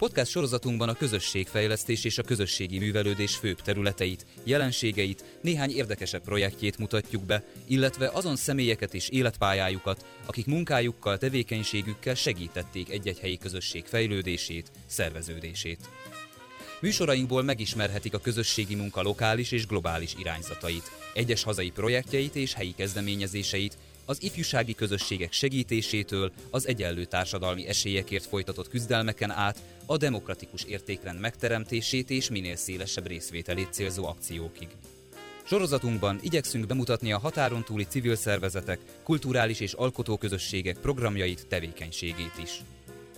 Podcast sorozatunkban a közösségfejlesztés és a közösségi művelődés főbb területeit, jelenségeit, néhány érdekesebb projektjét mutatjuk be, illetve azon személyeket és életpályájukat, akik munkájukkal, tevékenységükkel segítették egy-egy helyi közösség fejlődését, szerveződését. Műsorainkból megismerhetik a közösségi munka lokális és globális irányzatait, egyes hazai projektjeit és helyi kezdeményezéseit, az ifjúsági közösségek segítésétől az egyenlő társadalmi esélyekért folytatott küzdelmeken át a demokratikus értékrend megteremtését és minél szélesebb részvételét célzó akciókig. Sorozatunkban igyekszünk bemutatni a határon túli civil szervezetek, kulturális és alkotóközösségek programjait, tevékenységét is.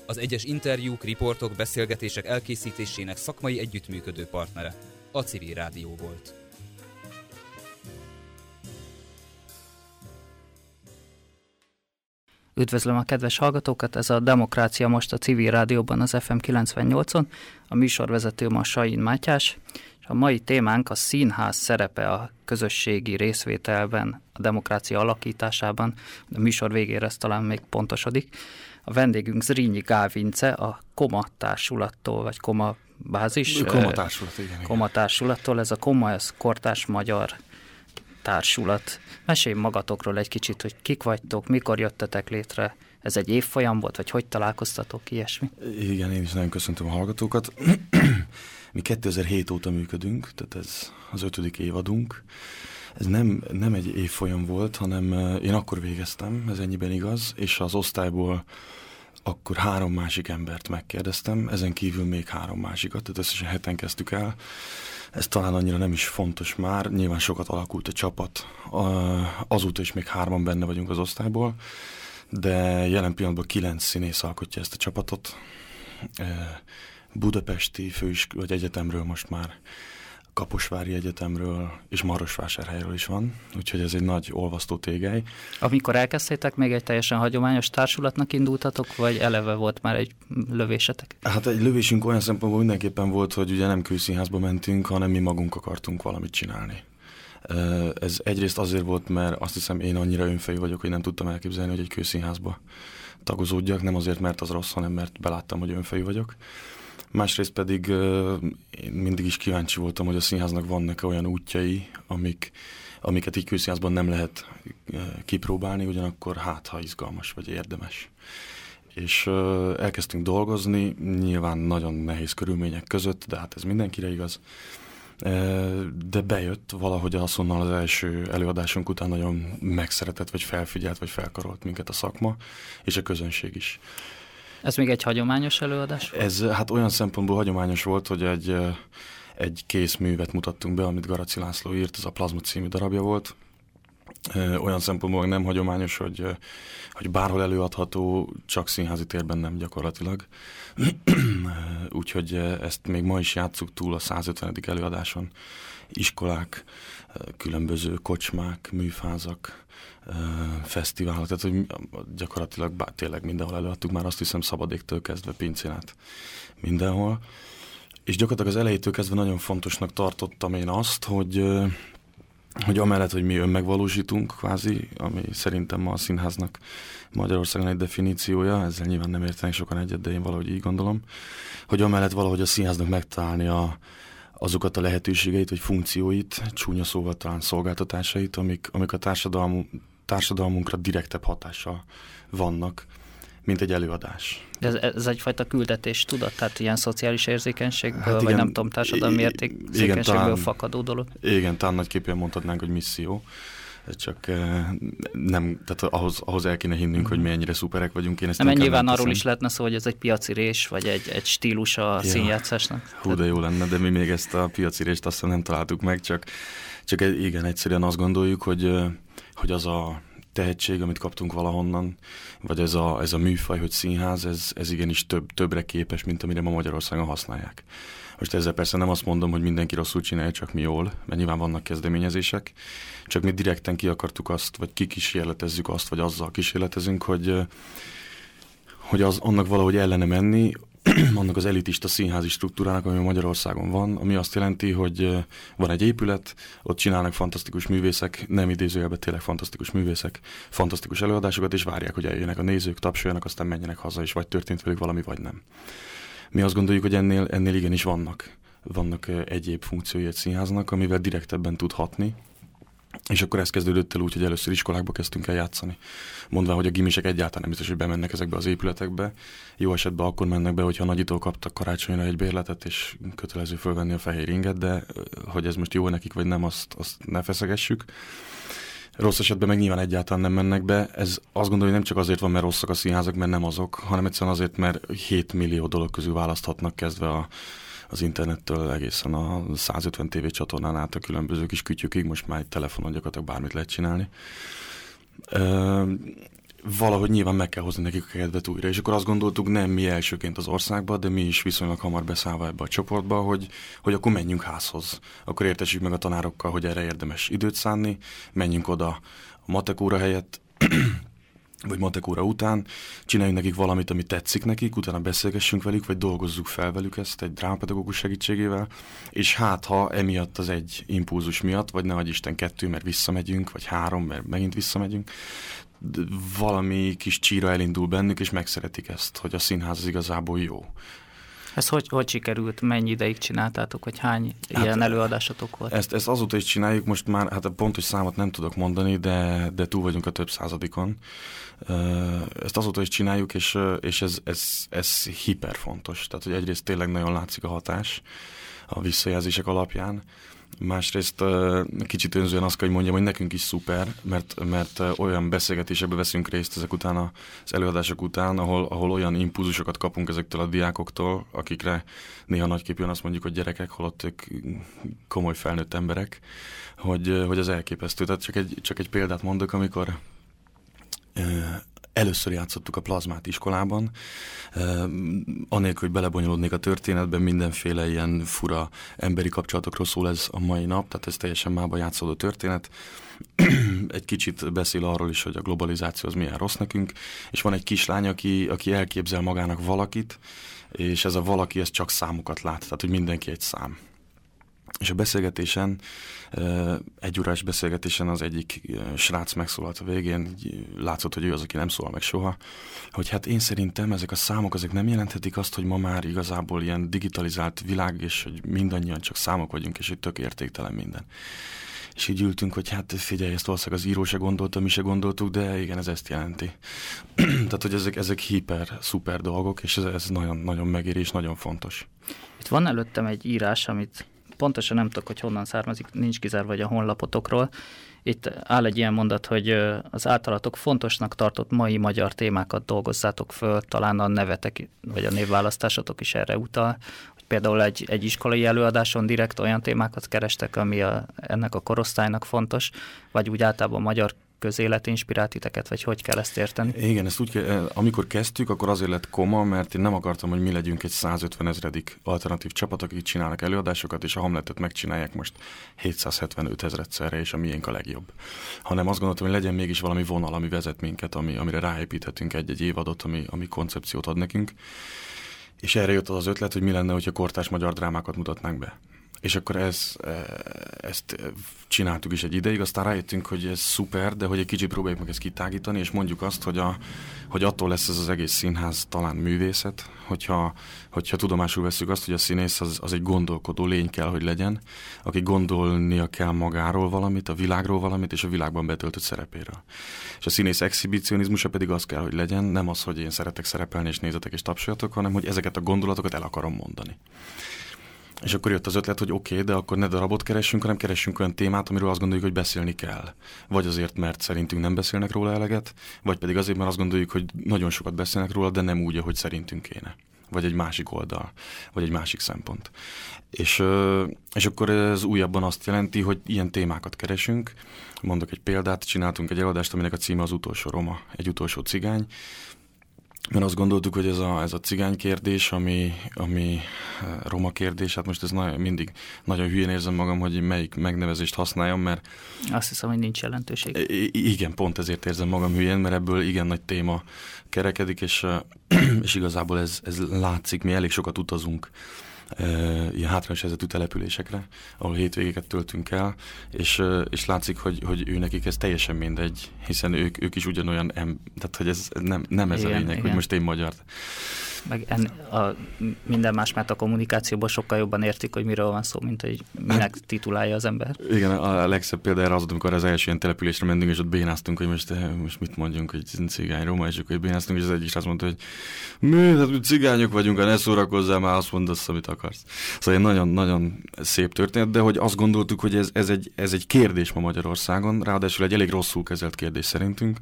Az egyes interjúk, riportok, beszélgetések elkészítésének szakmai együttműködő partnere a Civil Rádió volt. Üdvözlöm a kedves hallgatókat, ez a Demokrácia most a civil rádióban az FM 98-on, a műsorvezető ma Sain Mátyás, és a mai témánk a színház szerepe a közösségi részvételben, a demokrácia alakításában, a műsor végére ez talán még pontosodik. A vendégünk Zrínyi Gávince, a Koma társulattól, vagy Koma bázis? Koma társulat, igen. Koma társulattól, ez a Koma, ez kortás magyar társulat. Mesélj magatokról egy kicsit, hogy kik vagytok, mikor jöttetek létre, ez egy évfolyam volt, vagy hogy találkoztatok, ilyesmi? Igen, én is nagyon köszöntöm a hallgatókat. Mi 2007 óta működünk, tehát ez az ötödik évadunk. Ez nem, nem egy évfolyam volt, hanem én akkor végeztem, ez ennyiben igaz, és az osztályból akkor három másik embert megkérdeztem, ezen kívül még három másikat, tehát összesen heten kezdtük el. Ez talán annyira nem is fontos már, nyilván sokat alakult a csapat, azóta is még hárman benne vagyunk az osztályból, de jelen pillanatban kilenc színész alkotja ezt a csapatot. Budapesti főis, vagy egyetemről most már Kaposvári Egyetemről és Marosvásárhelyről is van, úgyhogy ez egy nagy olvasztó tégely. Amikor elkezdtétek, még egy teljesen hagyományos társulatnak indultatok, vagy eleve volt már egy lövésetek? Hát egy lövésünk olyan szempontból mindenképpen volt, hogy ugye nem külszínházba mentünk, hanem mi magunk akartunk valamit csinálni. Ez egyrészt azért volt, mert azt hiszem én annyira önfejű vagyok, hogy nem tudtam elképzelni, hogy egy kőszínházba tagozódjak, nem azért, mert az rossz, hanem mert beláttam, hogy önfejű vagyok. Másrészt pedig én mindig is kíváncsi voltam, hogy a színháznak vannak olyan útjai, amik, amiket így külszínházban nem lehet kipróbálni, ugyanakkor hát, ha izgalmas vagy érdemes. És elkezdtünk dolgozni, nyilván nagyon nehéz körülmények között, de hát ez mindenkire igaz. De bejött valahogy azonnal az első előadásunk után nagyon megszeretett, vagy felfigyelt, vagy felkarolt minket a szakma, és a közönség is. Ez még egy hagyományos előadás volt? Ez hát olyan szempontból hagyományos volt, hogy egy, egy kész művet mutattunk be, amit Garaci László írt, ez a Plazma című darabja volt. Olyan szempontból nem hagyományos, hogy, hogy bárhol előadható, csak színházi térben nem gyakorlatilag. Úgyhogy ezt még ma is játsszuk túl a 150. előadáson. Iskolák, különböző kocsmák, műfázak, fesztiválok, tehát hogy gyakorlatilag bár, tényleg mindenhol előadtuk, már azt hiszem szabadéktől kezdve pincén át mindenhol. És gyakorlatilag az elejétől kezdve nagyon fontosnak tartottam én azt, hogy hogy amellett, hogy mi önmegvalósítunk kvázi, ami szerintem ma a színháznak Magyarországon egy definíciója, ezzel nyilván nem értenek sokan egyet, de én valahogy így gondolom, hogy amellett valahogy a színháznak megtalálni a, azokat a lehetőségeit, vagy funkcióit, csúnya szóval talán szolgáltatásait, amik, amik a társadalmunk, társadalmunkra direktebb hatással vannak, mint egy előadás. De ez, ez egyfajta küldetés, tudat? Tehát ilyen szociális érzékenységből, hát igen, vagy nem tudom, társadalmi értékségből fakadó dolog? Igen, talán nagyképpen mondhatnánk, hogy misszió csak eh, nem, tehát ahhoz, ahhoz el kéne hinnünk, hogy mi ennyire szuperek vagyunk. Én ezt nem, nyilván arról is lehetne szó, hogy ez egy piaci rés, vagy egy, egy stílus a ja. színjátszásnak. Hú, de jó lenne, de mi még ezt a piaci rést aztán nem találtuk meg, csak, csak igen, egyszerűen azt gondoljuk, hogy, eh, hogy az a tehetség, amit kaptunk valahonnan, vagy ez a, ez a műfaj, hogy színház, ez, ez igenis több, többre képes, mint amire ma Magyarországon használják. Most ezzel persze nem azt mondom, hogy mindenki rosszul csinálja, csak mi jól, mert nyilván vannak kezdeményezések, csak mi direkten ki akartuk azt, vagy kikísérletezzük azt, vagy azzal kísérletezünk, hogy, hogy az, annak valahogy ellene menni, annak az elitista színházi struktúrának, ami Magyarországon van, ami azt jelenti, hogy van egy épület, ott csinálnak fantasztikus művészek, nem idézőjelben tényleg fantasztikus művészek, fantasztikus előadásokat, és várják, hogy eljönnek a nézők, tapsoljanak, aztán menjenek haza, és vagy történt velük valami, vagy nem. Mi azt gondoljuk, hogy ennél, ennél igenis vannak, vannak egyéb funkciói egy színháznak, amivel direktebben tud hatni, és akkor ez kezdődött el úgy, hogy először iskolákba kezdtünk el játszani. Mondván, hogy a gimisek egyáltalán nem biztos, hogy bemennek ezekbe az épületekbe. Jó esetben akkor mennek be, hogyha nagyítól kaptak karácsonyra egy bérletet, és kötelező fölvenni a fehér inget, de hogy ez most jó nekik vagy nem, azt, azt ne feszegessük. Rossz esetben meg nyilván egyáltalán nem mennek be. Ez azt gondolom, hogy nem csak azért van, mert rosszak a színházak, mert nem azok, hanem egyszerűen azért, mert 7 millió dolog közül választhatnak kezdve a az internettől egészen a 150 TV csatornán át a különböző kis kütyükig, most már egy telefonon gyakorlatilag bármit lehet csinálni. Ö, valahogy nyilván meg kell hozni nekik a kedvet újra, és akkor azt gondoltuk, nem mi elsőként az országba, de mi is viszonylag hamar beszállva ebbe a csoportba, hogy, hogy akkor menjünk házhoz. Akkor értesük meg a tanárokkal, hogy erre érdemes időt szánni, menjünk oda a matekóra helyett, vagy matek óra után, csináljunk nekik valamit, ami tetszik nekik, utána beszélgessünk velük, vagy dolgozzuk fel velük ezt egy drámapedagógus segítségével, és hát ha emiatt az egy impulzus miatt, vagy ne Isten kettő, mert visszamegyünk, vagy három, mert megint visszamegyünk, valami kis csíra elindul bennük, és megszeretik ezt, hogy a színház az igazából jó. Ez hogy, hogy sikerült? Mennyi ideig csináltátok, vagy hány hát, ilyen előadásotok volt? Ezt, ezt azóta is csináljuk, most már hát a pontos számot nem tudok mondani, de, de túl vagyunk a több századikon. Ezt azóta is csináljuk, és, és ez, ez, ez hiper fontos. Tehát, hogy egyrészt tényleg nagyon látszik a hatás a visszajelzések alapján, Másrészt kicsit önzően azt kell, hogy mondjam, hogy nekünk is szuper, mert, mert olyan beszélgetésekbe veszünk részt ezek után az előadások után, ahol, ahol olyan impulzusokat kapunk ezektől a diákoktól, akikre néha nagyképűen azt mondjuk, hogy gyerekek, holott ők komoly felnőtt emberek, hogy, hogy az elképesztő. Tehát csak egy, csak egy példát mondok, amikor Először játszottuk a plazmát iskolában, anélkül, hogy belebonyolódnék a történetben, mindenféle ilyen fura emberi kapcsolatokról szól ez a mai nap, tehát ez teljesen mába játszódó történet. egy kicsit beszél arról is, hogy a globalizáció az milyen rossz nekünk, és van egy kislány, aki, aki elképzel magának valakit, és ez a valaki, ez csak számokat lát, tehát hogy mindenki egy szám. És a beszélgetésen, egy órás beszélgetésen az egyik srác megszólalt a végén, látszott, hogy ő az, aki nem szól meg soha, hogy hát én szerintem ezek a számok, ezek nem jelenthetik azt, hogy ma már igazából ilyen digitalizált világ, és hogy mindannyian csak számok vagyunk, és hogy tök értéktelen minden. És így ültünk, hogy hát figyelj, ezt valószínűleg az író se gondolta, mi se gondoltuk, de igen, ez ezt jelenti. Tehát, hogy ezek, ezek hiper, szuper dolgok, és ez, ez nagyon, nagyon megéri, és nagyon fontos. Itt van előttem egy írás, amit pontosan nem tudok, hogy honnan származik, nincs kizárva vagy a honlapotokról. Itt áll egy ilyen mondat, hogy az általatok fontosnak tartott mai magyar témákat dolgozzátok föl, talán a nevetek, vagy a névválasztásotok is erre utal, hogy például egy, egy iskolai előadáson direkt olyan témákat kerestek, ami a, ennek a korosztálynak fontos, vagy úgy általában magyar közélet inspirált titeket, vagy hogy kell ezt érteni? Igen, ezt úgy eh, amikor kezdtük, akkor azért lett koma, mert én nem akartam, hogy mi legyünk egy 150 ezredik alternatív csapat, akik csinálnak előadásokat, és a Hamletet megcsinálják most 775 ezredszerre, és a miénk a legjobb. Hanem azt gondoltam, hogy legyen mégis valami vonal, ami vezet minket, ami, amire ráépíthetünk egy-egy évadot, ami, ami koncepciót ad nekünk. És erre jött az az ötlet, hogy mi lenne, hogyha kortás magyar drámákat mutatnánk be. És akkor ez, e, ezt csináltuk is egy ideig, aztán rájöttünk, hogy ez szuper, de hogy egy kicsit próbáljuk meg ezt kitágítani, és mondjuk azt, hogy, a, hogy attól lesz ez az egész színház talán művészet, hogyha, hogyha tudomásul veszük azt, hogy a színész az, az egy gondolkodó lény kell, hogy legyen, aki gondolnia kell magáról valamit, a világról valamit, és a világban betöltött szerepéről. És a színész exhibicionizmusa pedig az kell, hogy legyen, nem az, hogy én szeretek szerepelni, és nézetek és tapsoljatok, hanem hogy ezeket a gondolatokat el akarom mondani. És akkor jött az ötlet, hogy oké, okay, de akkor ne darabot keressünk, hanem keressünk olyan témát, amiről azt gondoljuk, hogy beszélni kell. Vagy azért, mert szerintünk nem beszélnek róla eleget, vagy pedig azért, mert azt gondoljuk, hogy nagyon sokat beszélnek róla, de nem úgy, ahogy szerintünk kéne. Vagy egy másik oldal, vagy egy másik szempont. És, és akkor ez újabban azt jelenti, hogy ilyen témákat keresünk. Mondok egy példát, csináltunk egy eladást, aminek a címe az utolsó roma, egy utolsó cigány, mert azt gondoltuk, hogy ez a, ez a cigány kérdés, ami, ami eh, roma kérdés, hát most ez nagyon, mindig nagyon hülyén érzem magam, hogy melyik megnevezést használjam, mert... Azt hiszem, hogy nincs jelentőség. Igen, pont ezért érzem magam hülyén, mert ebből igen nagy téma kerekedik, és, és igazából ez, ez látszik, mi elég sokat utazunk ilyen hátrányos helyzetű településekre, ahol hétvégéket töltünk el, és, és látszik, hogy, hogy ő nekik ez teljesen mindegy, hiszen ők, ők is ugyanolyan, em, tehát hogy ez nem, nem ez igen, a lényeg, igen. hogy most én magyar. Meg en, a, minden más, mert a kommunikációban sokkal jobban értik, hogy miről van szó, mint hogy minek titulálja az ember. Igen, a legszebb példa erre az, amikor az első ilyen településre mentünk, és ott bénáztunk, hogy most, eh, most mit mondjunk, hogy cigány roma, és akkor bénáztunk, és az egyik azt mondta, hogy mi, hát cigányok vagyunk, ha ne szórakozzál, már azt mondasz, amit akarsz. Szóval egy nagyon-nagyon szép történet, de hogy azt gondoltuk, hogy ez, ez, egy, ez egy kérdés ma Magyarországon, ráadásul egy elég rosszul kezelt kérdés szerintünk,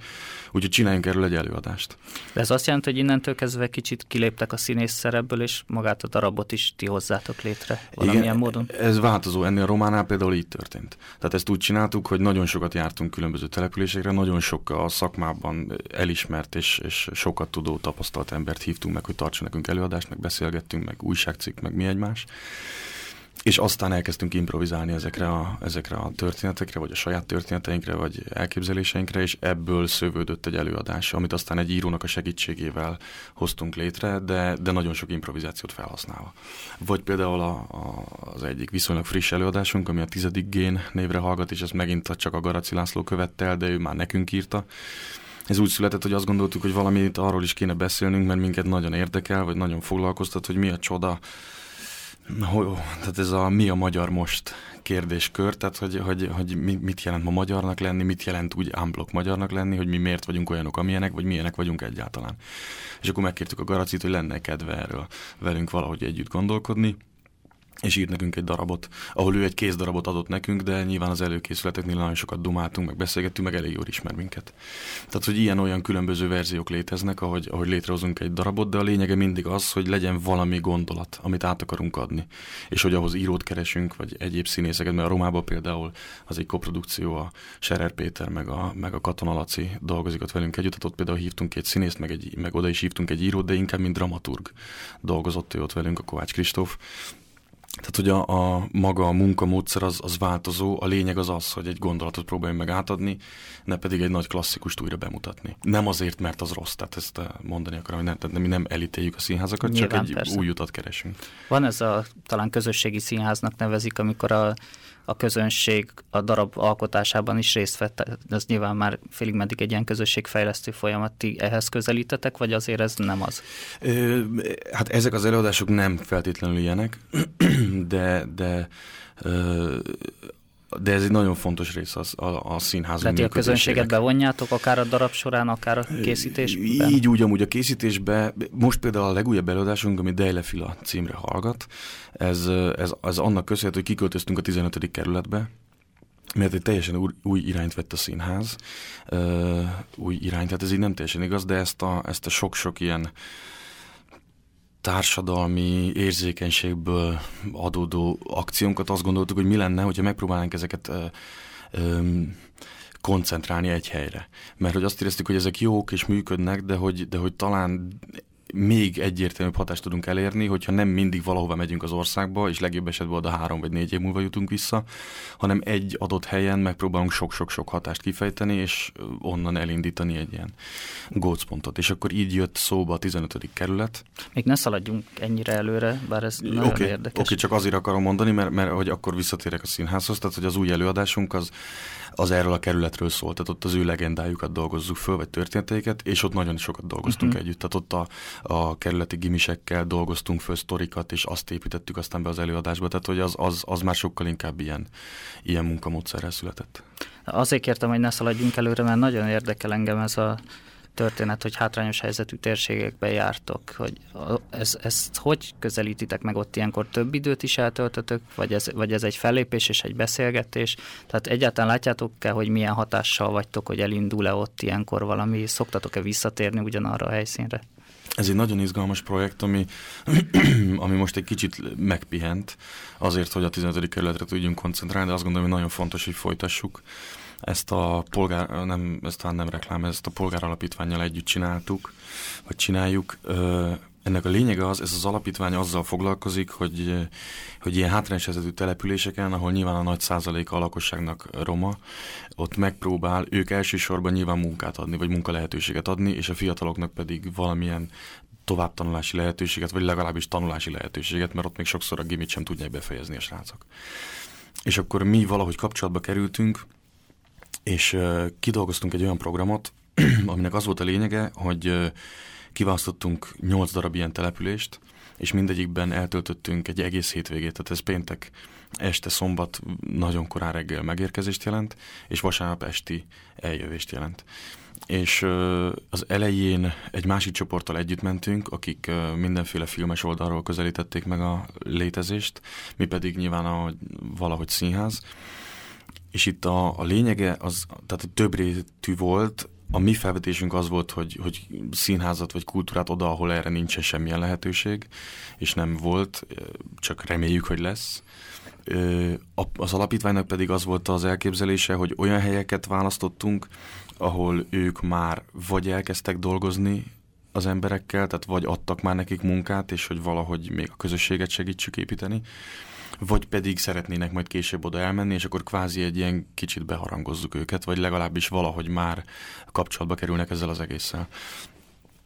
úgyhogy csináljunk erről egy előadást. De ez azt jelenti, hogy innentől kezdve kicsit kiléptek a színész szerepből, és magát a darabot is ti hozzátok létre valamilyen Igen, módon? Ez változó, ennél a románál például így történt. Tehát ezt úgy csináltuk, hogy nagyon sokat jártunk különböző településekre, nagyon sok a szakmában elismert és, és sokat tudó, tapasztalt embert hívtunk meg, hogy tartson nekünk előadást, meg beszélgettünk, meg újságcikk, meg mi egymás és aztán elkezdtünk improvizálni ezekre a, ezekre a történetekre, vagy a saját történeteinkre, vagy elképzeléseinkre, és ebből szövődött egy előadás, amit aztán egy írónak a segítségével hoztunk létre, de, de nagyon sok improvizációt felhasználva. Vagy például a, a, az egyik viszonylag friss előadásunk, ami a tizedik gén névre hallgat, és ezt megint csak a Garaci László követte el, de ő már nekünk írta. Ez úgy született, hogy azt gondoltuk, hogy valamit arról is kéne beszélnünk, mert minket nagyon érdekel, vagy nagyon foglalkoztat, hogy mi a csoda hogy, tehát ez a mi a magyar most kérdéskör, tehát hogy, hogy, hogy mit jelent ma magyarnak lenni, mit jelent úgy ámblok magyarnak lenni, hogy mi miért vagyunk olyanok, amilyenek, vagy milyenek vagyunk egyáltalán. És akkor megkértük a Garacit, hogy lenne kedve erről velünk valahogy együtt gondolkodni, és írt nekünk egy darabot, ahol ő egy kézdarabot adott nekünk, de nyilván az előkészületeknél nagyon sokat dumáltunk, meg beszélgettünk, meg elég jól ismer minket. Tehát, hogy ilyen-olyan különböző verziók léteznek, ahogy, ahogy létrehozunk egy darabot, de a lényege mindig az, hogy legyen valami gondolat, amit át akarunk adni. És hogy ahhoz írót keresünk, vagy egyéb színészeket, mert a Romában például az egy koprodukció, a Serer Péter, meg a, meg a Katona Laci dolgozik ott velünk együtt, ott például hívtunk két színészt, meg, egy, meg oda is hívtunk egy írót, de inkább mint dramaturg dolgozott ő ott velünk, a Kovács Kristóf tehát, hogy a, a maga a munkamódszer az, az változó, a lényeg az az, hogy egy gondolatot próbáljunk meg átadni, ne pedig egy nagy klasszikust újra bemutatni. Nem azért, mert az rossz, tehát ezt eh, mondani akarom, hogy nem, tehát mi nem elítéljük a színházakat, Nyilván, csak egy persze. új utat keresünk. Van ez a talán közösségi színháznak nevezik, amikor a a közönség a darab alkotásában is részt vett. Ez nyilván már félig meddig egy ilyen közösségfejlesztő folyamat. Ti ehhez közelítetek, vagy azért ez nem az? Ö, hát ezek az előadások nem feltétlenül ilyenek, de, de ö, de ez egy nagyon fontos rész az, a, a színház Tehát a közönséget bevonjátok, akár a darab során, akár a készítésben? Így úgy, amúgy a készítésben. Most például a legújabb előadásunk, ami Dejle Fila címre hallgat, ez, ez, ez annak köszönhető, hogy kiköltöztünk a 15. kerületbe, mert egy teljesen új, új irányt vett a színház, új irányt, tehát ez így nem teljesen igaz, de ezt a, ezt a sok-sok ilyen társadalmi érzékenységből adódó akciónkat azt gondoltuk, hogy mi lenne, hogyha megpróbálnánk ezeket ö, ö, koncentrálni egy helyre. Mert hogy azt éreztük, hogy ezek jók és működnek, de hogy, de hogy talán még egyértelműbb hatást tudunk elérni, hogyha nem mindig valahova megyünk az országba, és legjobb esetben oda három vagy négy év múlva jutunk vissza, hanem egy adott helyen megpróbálunk sok-sok-sok hatást kifejteni, és onnan elindítani egy ilyen gócpontot. És akkor így jött szóba a 15. kerület. Még ne szaladjunk ennyire előre, bár ez nagyon okay, érdekes. Oké, okay, csak azért akarom mondani, mert, mert hogy akkor visszatérek a színházhoz, tehát hogy az új előadásunk az az erről a kerületről szólt, tehát ott az ő legendájukat dolgozzuk föl, vagy történeteiket, és ott nagyon sokat dolgoztunk uh-huh. együtt. Tehát ott a, a kerületi gimisekkel dolgoztunk föl sztorikat, és azt építettük aztán be az előadásba, tehát hogy az, az, az már sokkal inkább ilyen, ilyen munkamódszerrel született. Azért kértem, hogy ne szaladjunk előre, mert nagyon érdekel engem ez a történet, hogy hátrányos helyzetű térségekbe jártok, hogy ez, ezt hogy közelítitek meg ott ilyenkor több időt is eltöltötök, vagy ez, vagy ez egy fellépés és egy beszélgetés? Tehát egyáltalán látjátok-e, hogy milyen hatással vagytok, hogy elindul-e ott ilyenkor valami, szoktatok-e visszatérni ugyanarra a helyszínre? Ez egy nagyon izgalmas projekt, ami, ami most egy kicsit megpihent, azért, hogy a 15. kerületre tudjunk koncentrálni, de azt gondolom, hogy nagyon fontos, hogy folytassuk. Ezt a polgár, nem, ezt talán nem reklám, ezt a polgáralapítványjal együtt csináltuk, vagy csináljuk. Ennek a lényege az, ez az alapítvány azzal foglalkozik, hogy, hogy ilyen hátrányos helyzetű településeken, ahol nyilván a nagy százaléka a lakosságnak roma, ott megpróbál ők elsősorban nyilván munkát adni, vagy munkalehetőséget adni, és a fiataloknak pedig valamilyen továbbtanulási lehetőséget, vagy legalábbis tanulási lehetőséget, mert ott még sokszor a gimit sem tudják befejezni a srácok. És akkor mi valahogy kapcsolatba kerültünk, és kidolgoztunk egy olyan programot, aminek az volt a lényege, hogy kiválasztottunk 8 darab ilyen települést, és mindegyikben eltöltöttünk egy egész hétvégét, tehát ez péntek este szombat nagyon korán reggel megérkezést jelent, és vasárnap esti eljövést jelent. És az elején egy másik csoporttal együtt mentünk, akik mindenféle filmes oldalról közelítették meg a létezést, mi pedig nyilván a, valahogy színház. És itt a, a lényege, az, tehát több rétű volt, a mi felvetésünk az volt, hogy, hogy színházat vagy kultúrát oda, ahol erre nincsen semmilyen lehetőség, és nem volt, csak reméljük, hogy lesz. Az alapítványnak pedig az volt az elképzelése, hogy olyan helyeket választottunk, ahol ők már vagy elkezdtek dolgozni az emberekkel, tehát vagy adtak már nekik munkát, és hogy valahogy még a közösséget segítsük építeni, vagy pedig szeretnének majd később oda elmenni, és akkor kvázi egy ilyen kicsit beharangozzuk őket, vagy legalábbis valahogy már kapcsolatba kerülnek ezzel az egésszel.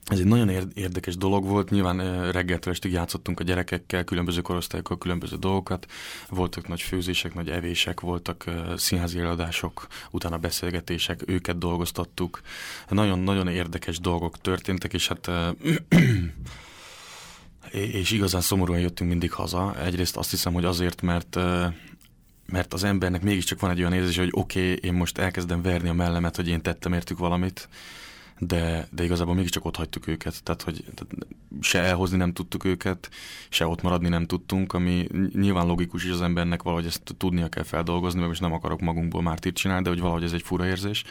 Ez egy nagyon érdekes dolog volt, nyilván reggeltől estig játszottunk a gyerekekkel, különböző korosztályokkal különböző dolgokat, voltak nagy főzések, nagy evések, voltak színházi előadások, utána beszélgetések, őket dolgoztattuk. Nagyon-nagyon érdekes dolgok történtek, és hát és igazán szomorúan jöttünk mindig haza. Egyrészt azt hiszem, hogy azért, mert mert az embernek mégiscsak van egy olyan érzés, hogy oké, okay, én most elkezdem verni a mellemet, hogy én tettem értük valamit, de, de igazából mégiscsak ott hagytuk őket, tehát hogy tehát se elhozni nem tudtuk őket, se ott maradni nem tudtunk, ami nyilván logikus, hogy az embernek valahogy ezt tudnia kell feldolgozni, mert most nem akarok magunkból már csinálni, de hogy valahogy ez egy fura érzés.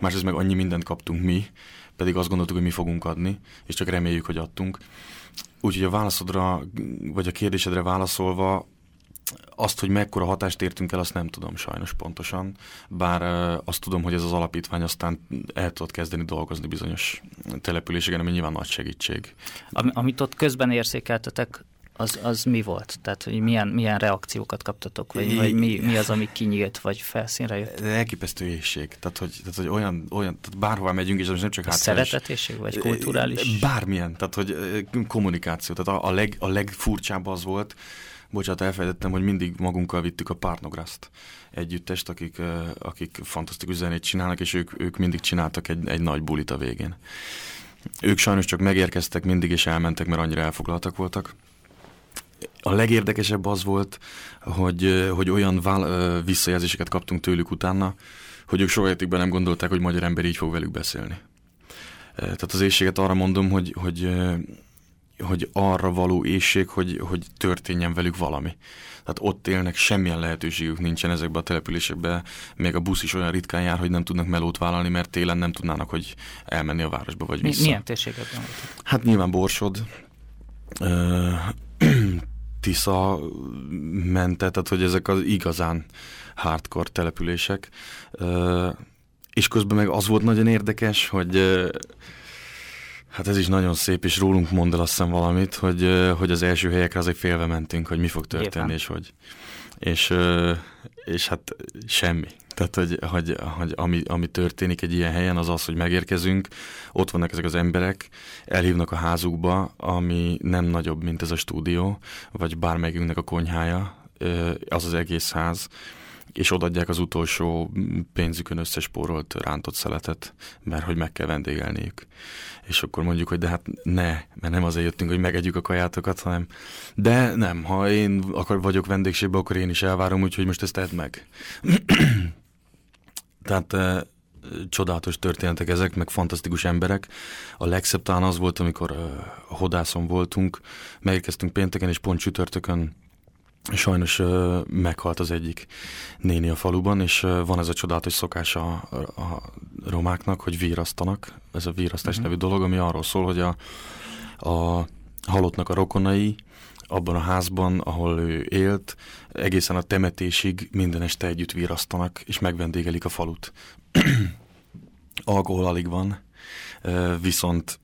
Másrészt meg annyi mindent kaptunk mi, pedig azt gondoltuk, hogy mi fogunk adni, és csak reméljük, hogy adtunk. Úgyhogy a válaszodra, vagy a kérdésedre válaszolva, azt, hogy mekkora hatást értünk el, azt nem tudom sajnos pontosan, bár azt tudom, hogy ez az alapítvány aztán el tudott kezdeni dolgozni bizonyos településeken, ami nyilván nagy segítség. Am, amit ott közben érzékeltetek, az, az mi volt? Tehát, hogy milyen, milyen reakciókat kaptatok, vagy, vagy mi, mi az, ami kinyílt, vagy felszínre jött? Elképesztő éjség. Tehát, hogy, tehát, hogy olyan, olyan tehát bárhová megyünk, és nem csak hát. Szeretetésség, vagy kulturális? Bármilyen, tehát, hogy kommunikáció. Tehát a, a, leg, a legfurcsább az volt, bocsánat, elfelejtettem, hogy mindig magunkkal vittük a Párnograszt együttest, akik, akik fantasztikus zenét csinálnak, és ők, ők mindig csináltak egy, egy nagy bulit a végén. Ők sajnos csak megérkeztek mindig, és elmentek, mert annyira elfoglaltak voltak. A legérdekesebb az volt, hogy, hogy olyan vál, visszajelzéseket kaptunk tőlük utána, hogy ők soha nem gondolták, hogy magyar ember így fog velük beszélni. Tehát az éjséget arra mondom, hogy, hogy hogy arra való éjség, hogy, hogy történjen velük valami. Tehát ott élnek, semmilyen lehetőségük nincsen ezekben a településekben, még a busz is olyan ritkán jár, hogy nem tudnak melót vállalni, mert télen nem tudnának, hogy elmenni a városba vagy vissza. milyen térségekben voltak? Hát nyilván Borsod, Tisza mente, tehát hogy ezek az igazán hardcore települések. És közben meg az volt nagyon érdekes, hogy Hát ez is nagyon szép, és rólunk mond el azt hiszem valamit, hogy, hogy az első helyekre azért félve mentünk, hogy mi fog történni, Éppen. és hogy. És, és hát semmi. Tehát, hogy, hogy, hogy ami, ami történik egy ilyen helyen, az az, hogy megérkezünk, ott vannak ezek az emberek, elhívnak a házukba, ami nem nagyobb, mint ez a stúdió, vagy bármelyikünknek a konyhája, az az egész ház, és odaadják az utolsó pénzükön összespórolt rántott szeletet, mert hogy meg kell vendégelniük. És akkor mondjuk, hogy de hát ne, mert nem azért jöttünk, hogy megegyük a kajátokat, hanem de nem, ha én akar vagyok vendégségben, akkor én is elvárom, úgyhogy most ezt tedd meg. Tehát e, csodálatos történetek ezek, meg fantasztikus emberek. A legszebb talán az volt, amikor e, hodászon voltunk, megérkeztünk pénteken, és pont csütörtökön sajnos uh, meghalt az egyik néni a faluban, és uh, van ez a csodálatos szokás a, a romáknak, hogy vírasztanak. Ez a vírasztás uh-huh. nevű dolog, ami arról szól, hogy a, a halottnak a rokonai abban a házban, ahol ő élt, egészen a temetésig minden este együtt vírasztanak, és megvendégelik a falut. Alkohol alig van, viszont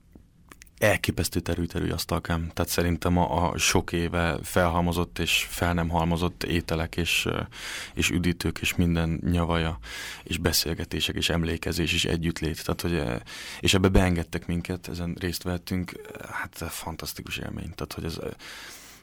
elképesztő terű-terű asztalkám. Tehát szerintem a, a sok éve felhalmozott és fel nem halmozott ételek és, és üdítők és minden nyavaja és beszélgetések és emlékezés és együttlét. Tehát, hogy, és ebbe beengedtek minket, ezen részt vettünk. Hát fantasztikus élmény. Tehát, hogy ez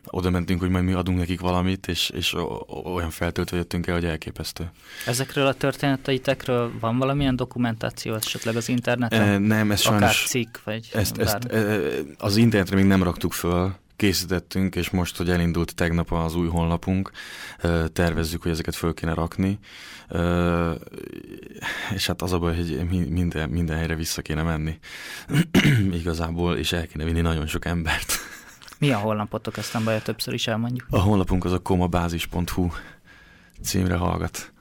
oda mentünk, hogy majd mi adunk nekik valamit, és, és olyan feltöltve jöttünk el, hogy elképesztő. Ezekről a történeteitekről van valamilyen dokumentáció esetleg az interneten? E, nem, ez Akár sajnos... cikk, vagy ezt, ezt, e, az internetre még nem raktuk föl, készítettünk, és most, hogy elindult tegnap az új honlapunk, tervezzük, hogy ezeket föl kéne rakni, és hát az a baj, hogy minden, minden helyre vissza kéne menni igazából, és el kéne vinni nagyon sok embert. Mi a honlapotok, ezt baj, többször is elmondjuk. A honlapunk az a komabázis.hu címre hallgat.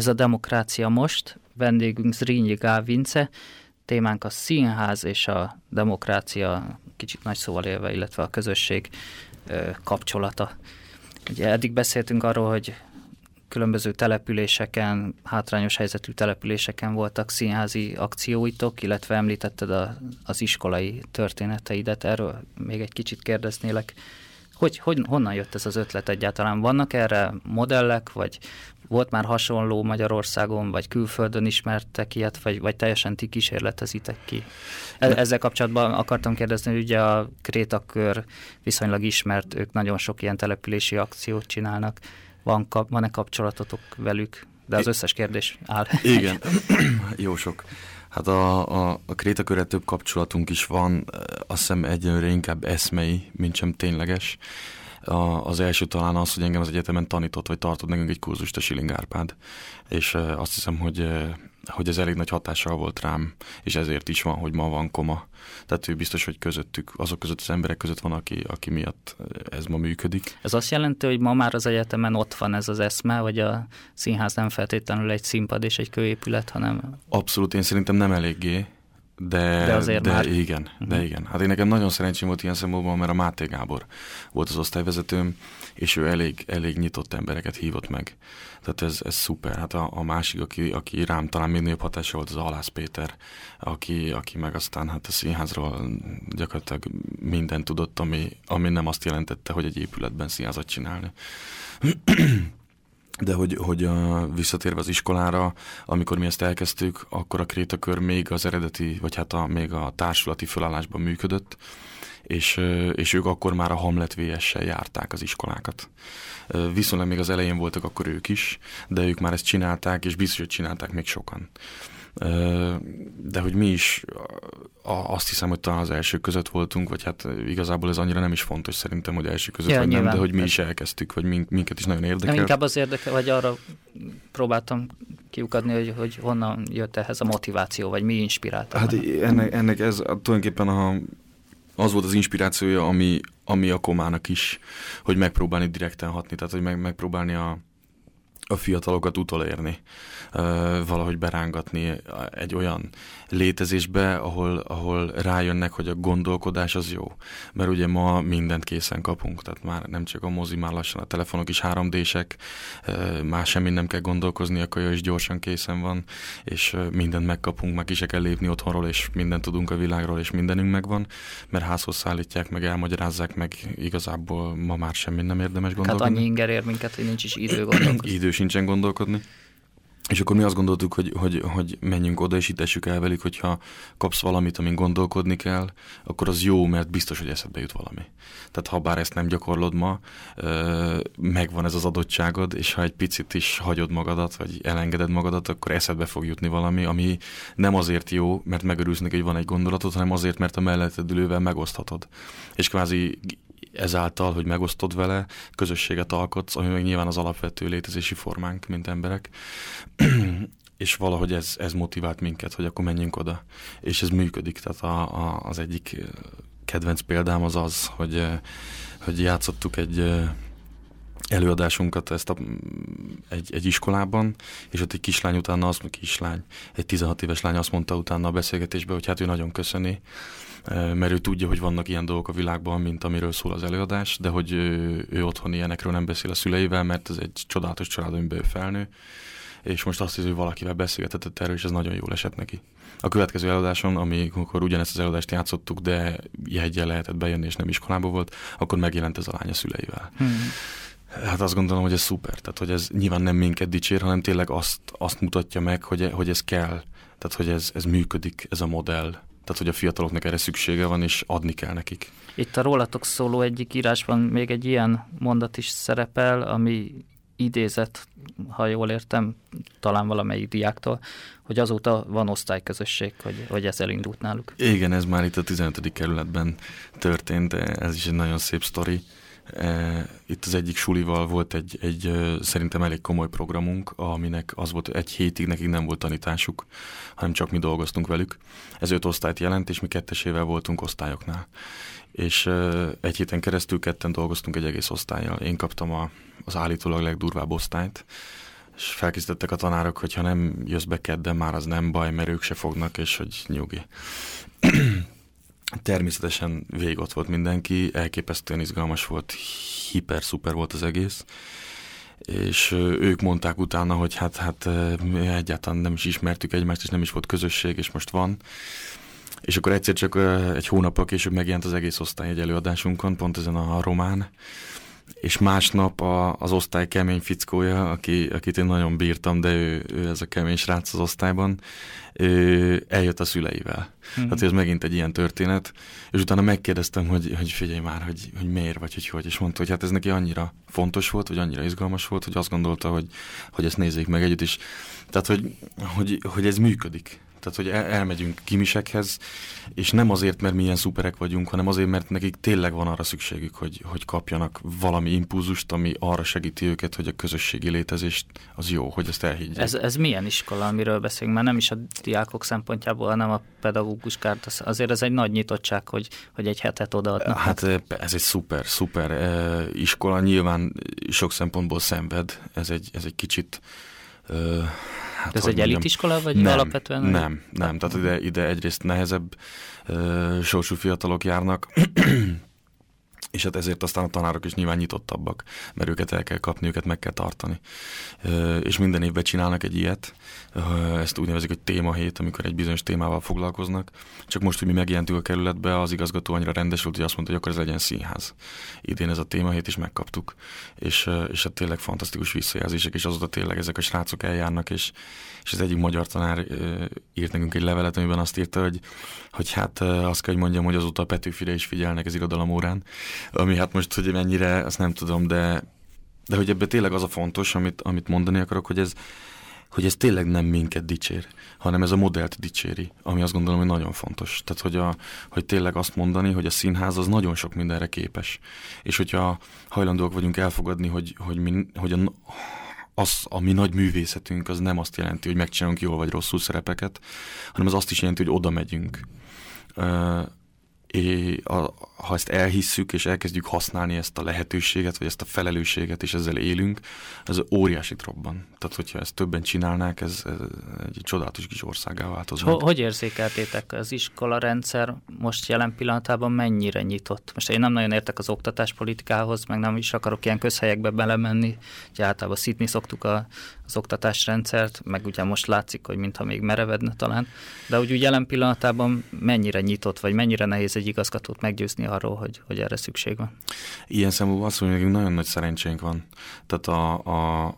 Ez a Demokrácia Most, vendégünk Zrínyi Gál Vince, témánk a színház és a demokrácia, kicsit nagy szóval élve, illetve a közösség kapcsolata. Ugye eddig beszéltünk arról, hogy különböző településeken, hátrányos helyzetű településeken voltak színházi akcióitok, illetve említetted a, az iskolai történeteidet. Erről még egy kicsit kérdeznélek. Hogy, hogy, honnan jött ez az ötlet egyáltalán? Vannak erre modellek, vagy volt már hasonló Magyarországon, vagy külföldön ismertek ilyet, vagy, vagy teljesen ti kísérletezitek ki? E- ezzel kapcsolatban akartam kérdezni, hogy ugye a Krétakör viszonylag ismert, ők nagyon sok ilyen települési akciót csinálnak. Van, van-e kapcsolatotok velük? De az összes kérdés áll. Igen, jó sok. Hát a, a, a Krétakörre több kapcsolatunk is van, azt hiszem egyelőre inkább eszmei, mint sem tényleges. A, az első talán az, hogy engem az egyetemen tanított, vagy tartott nekünk egy kurzust a Schilling Árpád, és azt hiszem, hogy hogy ez elég nagy hatással volt rám, és ezért is van, hogy ma van koma. Tehát ő biztos, hogy közöttük, azok között az emberek között van, aki, aki miatt ez ma működik. Ez azt jelenti, hogy ma már az egyetemen ott van ez az eszme, vagy a színház nem feltétlenül egy színpad és egy kőépület, hanem... Abszolút, én szerintem nem eléggé, de, de azért de már. igen, uh-huh. de igen. Hát én nekem nagyon szerencsém volt ilyen szempontból, mert a Máté Gábor volt az osztályvezetőm, és ő elég, elég nyitott embereket hívott meg. Tehát ez, ez szuper. Hát a, a másik, aki, aki rám talán még nagyobb hatása volt, az Alász Péter, aki, aki meg aztán hát a színházról gyakorlatilag mindent tudott, ami, ami nem azt jelentette, hogy egy épületben színházat csinálni. De hogy, hogy uh, visszatérve az iskolára, amikor mi ezt elkezdtük, akkor a Krétakör még az eredeti, vagy hát a, még a társulati felállásban működött, és, és ők akkor már a Hamlet VS-sel járták az iskolákat. Viszonylag még az elején voltak akkor ők is, de ők már ezt csinálták, és biztos, hogy csinálták még sokan de hogy mi is azt hiszem, hogy talán az első között voltunk, vagy hát igazából ez annyira nem is fontos szerintem, hogy első között ja, vagy nem, de hogy mi is elkezdtük, vagy minket is nagyon érdekel. Nem, inkább az érdekel, vagy arra próbáltam kiukadni, hogy, hogy honnan jött ehhez a motiváció, vagy mi inspirálta? Hát ennek, ennek ez tulajdonképpen a, az volt az inspirációja, ami, ami a komának is, hogy megpróbálni direkten hatni, tehát hogy meg, megpróbálni a, a fiatalokat utolérni, valahogy berángatni egy olyan létezésbe, ahol, ahol rájönnek, hogy a gondolkodás az jó. Mert ugye ma mindent készen kapunk, tehát már nem csak a mozi, már lassan a telefonok is 3D-sek, már semmi nem kell gondolkozni, a kaja is gyorsan készen van, és mindent megkapunk, meg is kell lépni otthonról, és mindent tudunk a világról, és mindenünk megvan, mert házhoz szállítják, meg elmagyarázzák, meg igazából ma már semmi nem érdemes gondolkodni. Hát annyi inger ér minket, hogy nincs is idő gondolkozni. idő sincsen gondolkodni. És akkor mi azt gondoltuk, hogy, hogy, hogy menjünk oda, és itt el velük, hogyha kapsz valamit, amin gondolkodni kell, akkor az jó, mert biztos, hogy eszedbe jut valami. Tehát ha bár ezt nem gyakorlod ma, megvan ez az adottságod, és ha egy picit is hagyod magadat, vagy elengeded magadat, akkor eszedbe fog jutni valami, ami nem azért jó, mert megörülsz neki, hogy van egy gondolatod, hanem azért, mert a melletted ülővel megoszthatod. És kvázi ezáltal, hogy megosztod vele, közösséget alkotsz, ami meg nyilván az alapvető létezési formánk, mint emberek. és valahogy ez, ez motivált minket, hogy akkor menjünk oda. És ez működik. Tehát a, a, az egyik kedvenc példám az az, hogy, hogy játszottuk egy előadásunkat ezt a, egy, egy iskolában, és ott egy kislány utána azt, kislány, egy 16 éves lány azt mondta utána a beszélgetésben, hogy hát ő nagyon köszöni, mert ő tudja, hogy vannak ilyen dolgok a világban, mint amiről szól az előadás, de hogy ő, ő otthon ilyenekről nem beszél a szüleivel, mert ez egy csodálatos család, amiben ő felnő, és most azt hiszi, hogy valakivel beszélgetett erről, és ez nagyon jól esett neki. A következő előadáson, amikor ugyanezt az előadást játszottuk, de jegyen lehetett bejönni, és nem iskolába volt, akkor megjelent ez a lány a szüleivel. Hmm. Hát azt gondolom, hogy ez szuper. Tehát, hogy ez nyilván nem minket dicsér, hanem tényleg azt, azt mutatja meg, hogy, hogy ez kell. Tehát, hogy ez, ez működik, ez a modell. Tehát, hogy a fiataloknak erre szüksége van, és adni kell nekik. Itt a rólatok szóló egyik írásban még egy ilyen mondat is szerepel, ami idézett, ha jól értem, talán valamelyik diáktól, hogy azóta van osztályközösség, hogy, hogy ez elindult náluk. Igen, ez már itt a 15. kerületben történt, ez is egy nagyon szép sztori. E, itt az egyik sulival volt egy, egy szerintem elég komoly programunk, aminek az volt, egy hétig nekik nem volt tanításuk, hanem csak mi dolgoztunk velük. Ez öt osztályt jelent, és mi kettesével voltunk osztályoknál. És egy héten keresztül ketten dolgoztunk egy egész osztályjal. Én kaptam a, az állítólag legdurvább osztályt, és felkészítettek a tanárok, hogy ha nem jössz be kedden, már az nem baj, mert ők se fognak, és hogy nyugi. Természetesen vég ott volt mindenki, elképesztően izgalmas volt, hiper-szuper volt az egész, és ők mondták utána, hogy hát, hát egyáltalán nem is ismertük egymást, és nem is volt közösség, és most van. És akkor egyszer csak egy hónappal később megjelent az egész osztály egy előadásunkon, pont ezen a román, és másnap a, az osztály kemény fickója, aki, akit én nagyon bírtam, de ő, ő ez a kemény srác az osztályban, ő eljött a szüleivel. Mm-hmm. Tehát ez megint egy ilyen történet, és utána megkérdeztem, hogy, hogy figyelj már, hogy, hogy miért, vagy hogy hogy, és mondta, hogy hát ez neki annyira fontos volt, vagy annyira izgalmas volt, hogy azt gondolta, hogy, hogy ezt nézzék meg együtt is. Tehát, hogy, hogy, hogy ez működik. Tehát, hogy el, elmegyünk kimisekhez, és nem azért, mert milyen szuperek vagyunk, hanem azért, mert nekik tényleg van arra szükségük, hogy, hogy kapjanak valami impulzust, ami arra segíti őket, hogy a közösségi létezést az jó, hogy ezt elhiggyék. Ez, ez milyen iskola, amiről beszélünk? Már nem is a diákok szempontjából, hanem a pedagógus kárt. Azért ez egy nagy nyitottság, hogy, hogy egy hetet odaadnak. Hát ez egy szuper, szuper iskola. Nyilván sok szempontból szenved. Ez egy, ez egy kicsit Hát, ez egy elitiskola, vagy nem, alapvetően? Nem, nem. Tehát ide, ide egyrészt nehezebb uh, sorsú fiatalok járnak, és hát ezért aztán a tanárok is nyilván nyitottabbak, mert őket el kell kapni, őket meg kell tartani. És minden évben csinálnak egy ilyet, ezt úgy nevezik, hogy témahét, amikor egy bizonyos témával foglalkoznak. Csak most, hogy mi megjelentünk a kerületbe, az igazgató annyira rendes volt, hogy azt mondta, hogy akkor ez legyen színház. Idén ez a témahét is megkaptuk, és, és hát tényleg fantasztikus visszajelzések, és azóta tényleg ezek a srácok eljárnak, és, és az egyik magyar tanár írt nekünk egy levelet, amiben azt írta, hogy, hogy hát azt kell, hogy mondjam, hogy azóta a Petőfire is figyelnek az irodalom órán, ami hát most, hogy mennyire, azt nem tudom, de, de hogy ebben tényleg az a fontos, amit, amit mondani akarok, hogy ez, hogy ez tényleg nem minket dicsér, hanem ez a modellt dicséri, ami azt gondolom, hogy nagyon fontos. Tehát, hogy, a, hogy tényleg azt mondani, hogy a színház az nagyon sok mindenre képes. És hogyha hajlandóak vagyunk elfogadni, hogy, hogy, mi, hogy a, az, a mi nagy művészetünk, az nem azt jelenti, hogy megcsinálunk jól vagy rosszul szerepeket, hanem az azt is jelenti, hogy oda megyünk a, ha ezt elhisszük, és elkezdjük használni ezt a lehetőséget, vagy ezt a felelősséget, és ezzel élünk, ez óriási robban. Tehát, hogyha ezt többen csinálnák, ez, ez egy csodálatos kis országá változna. Hogy érzékeltétek az iskola rendszer most jelen pillanatában mennyire nyitott? Most én nem nagyon értek az oktatáspolitikához, meg nem is akarok ilyen közhelyekbe belemenni, hogy általában szítni szoktuk a, az oktatásrendszert, meg ugye most látszik, hogy mintha még merevedne talán, de úgy, úgy jelen pillanatában mennyire nyitott, vagy mennyire nehéz egy igazgatót meggyőzni arról, hogy, hogy erre szükség van? Ilyen szempontból azt mondjuk, hogy nagyon nagy szerencsénk van. Tehát a, a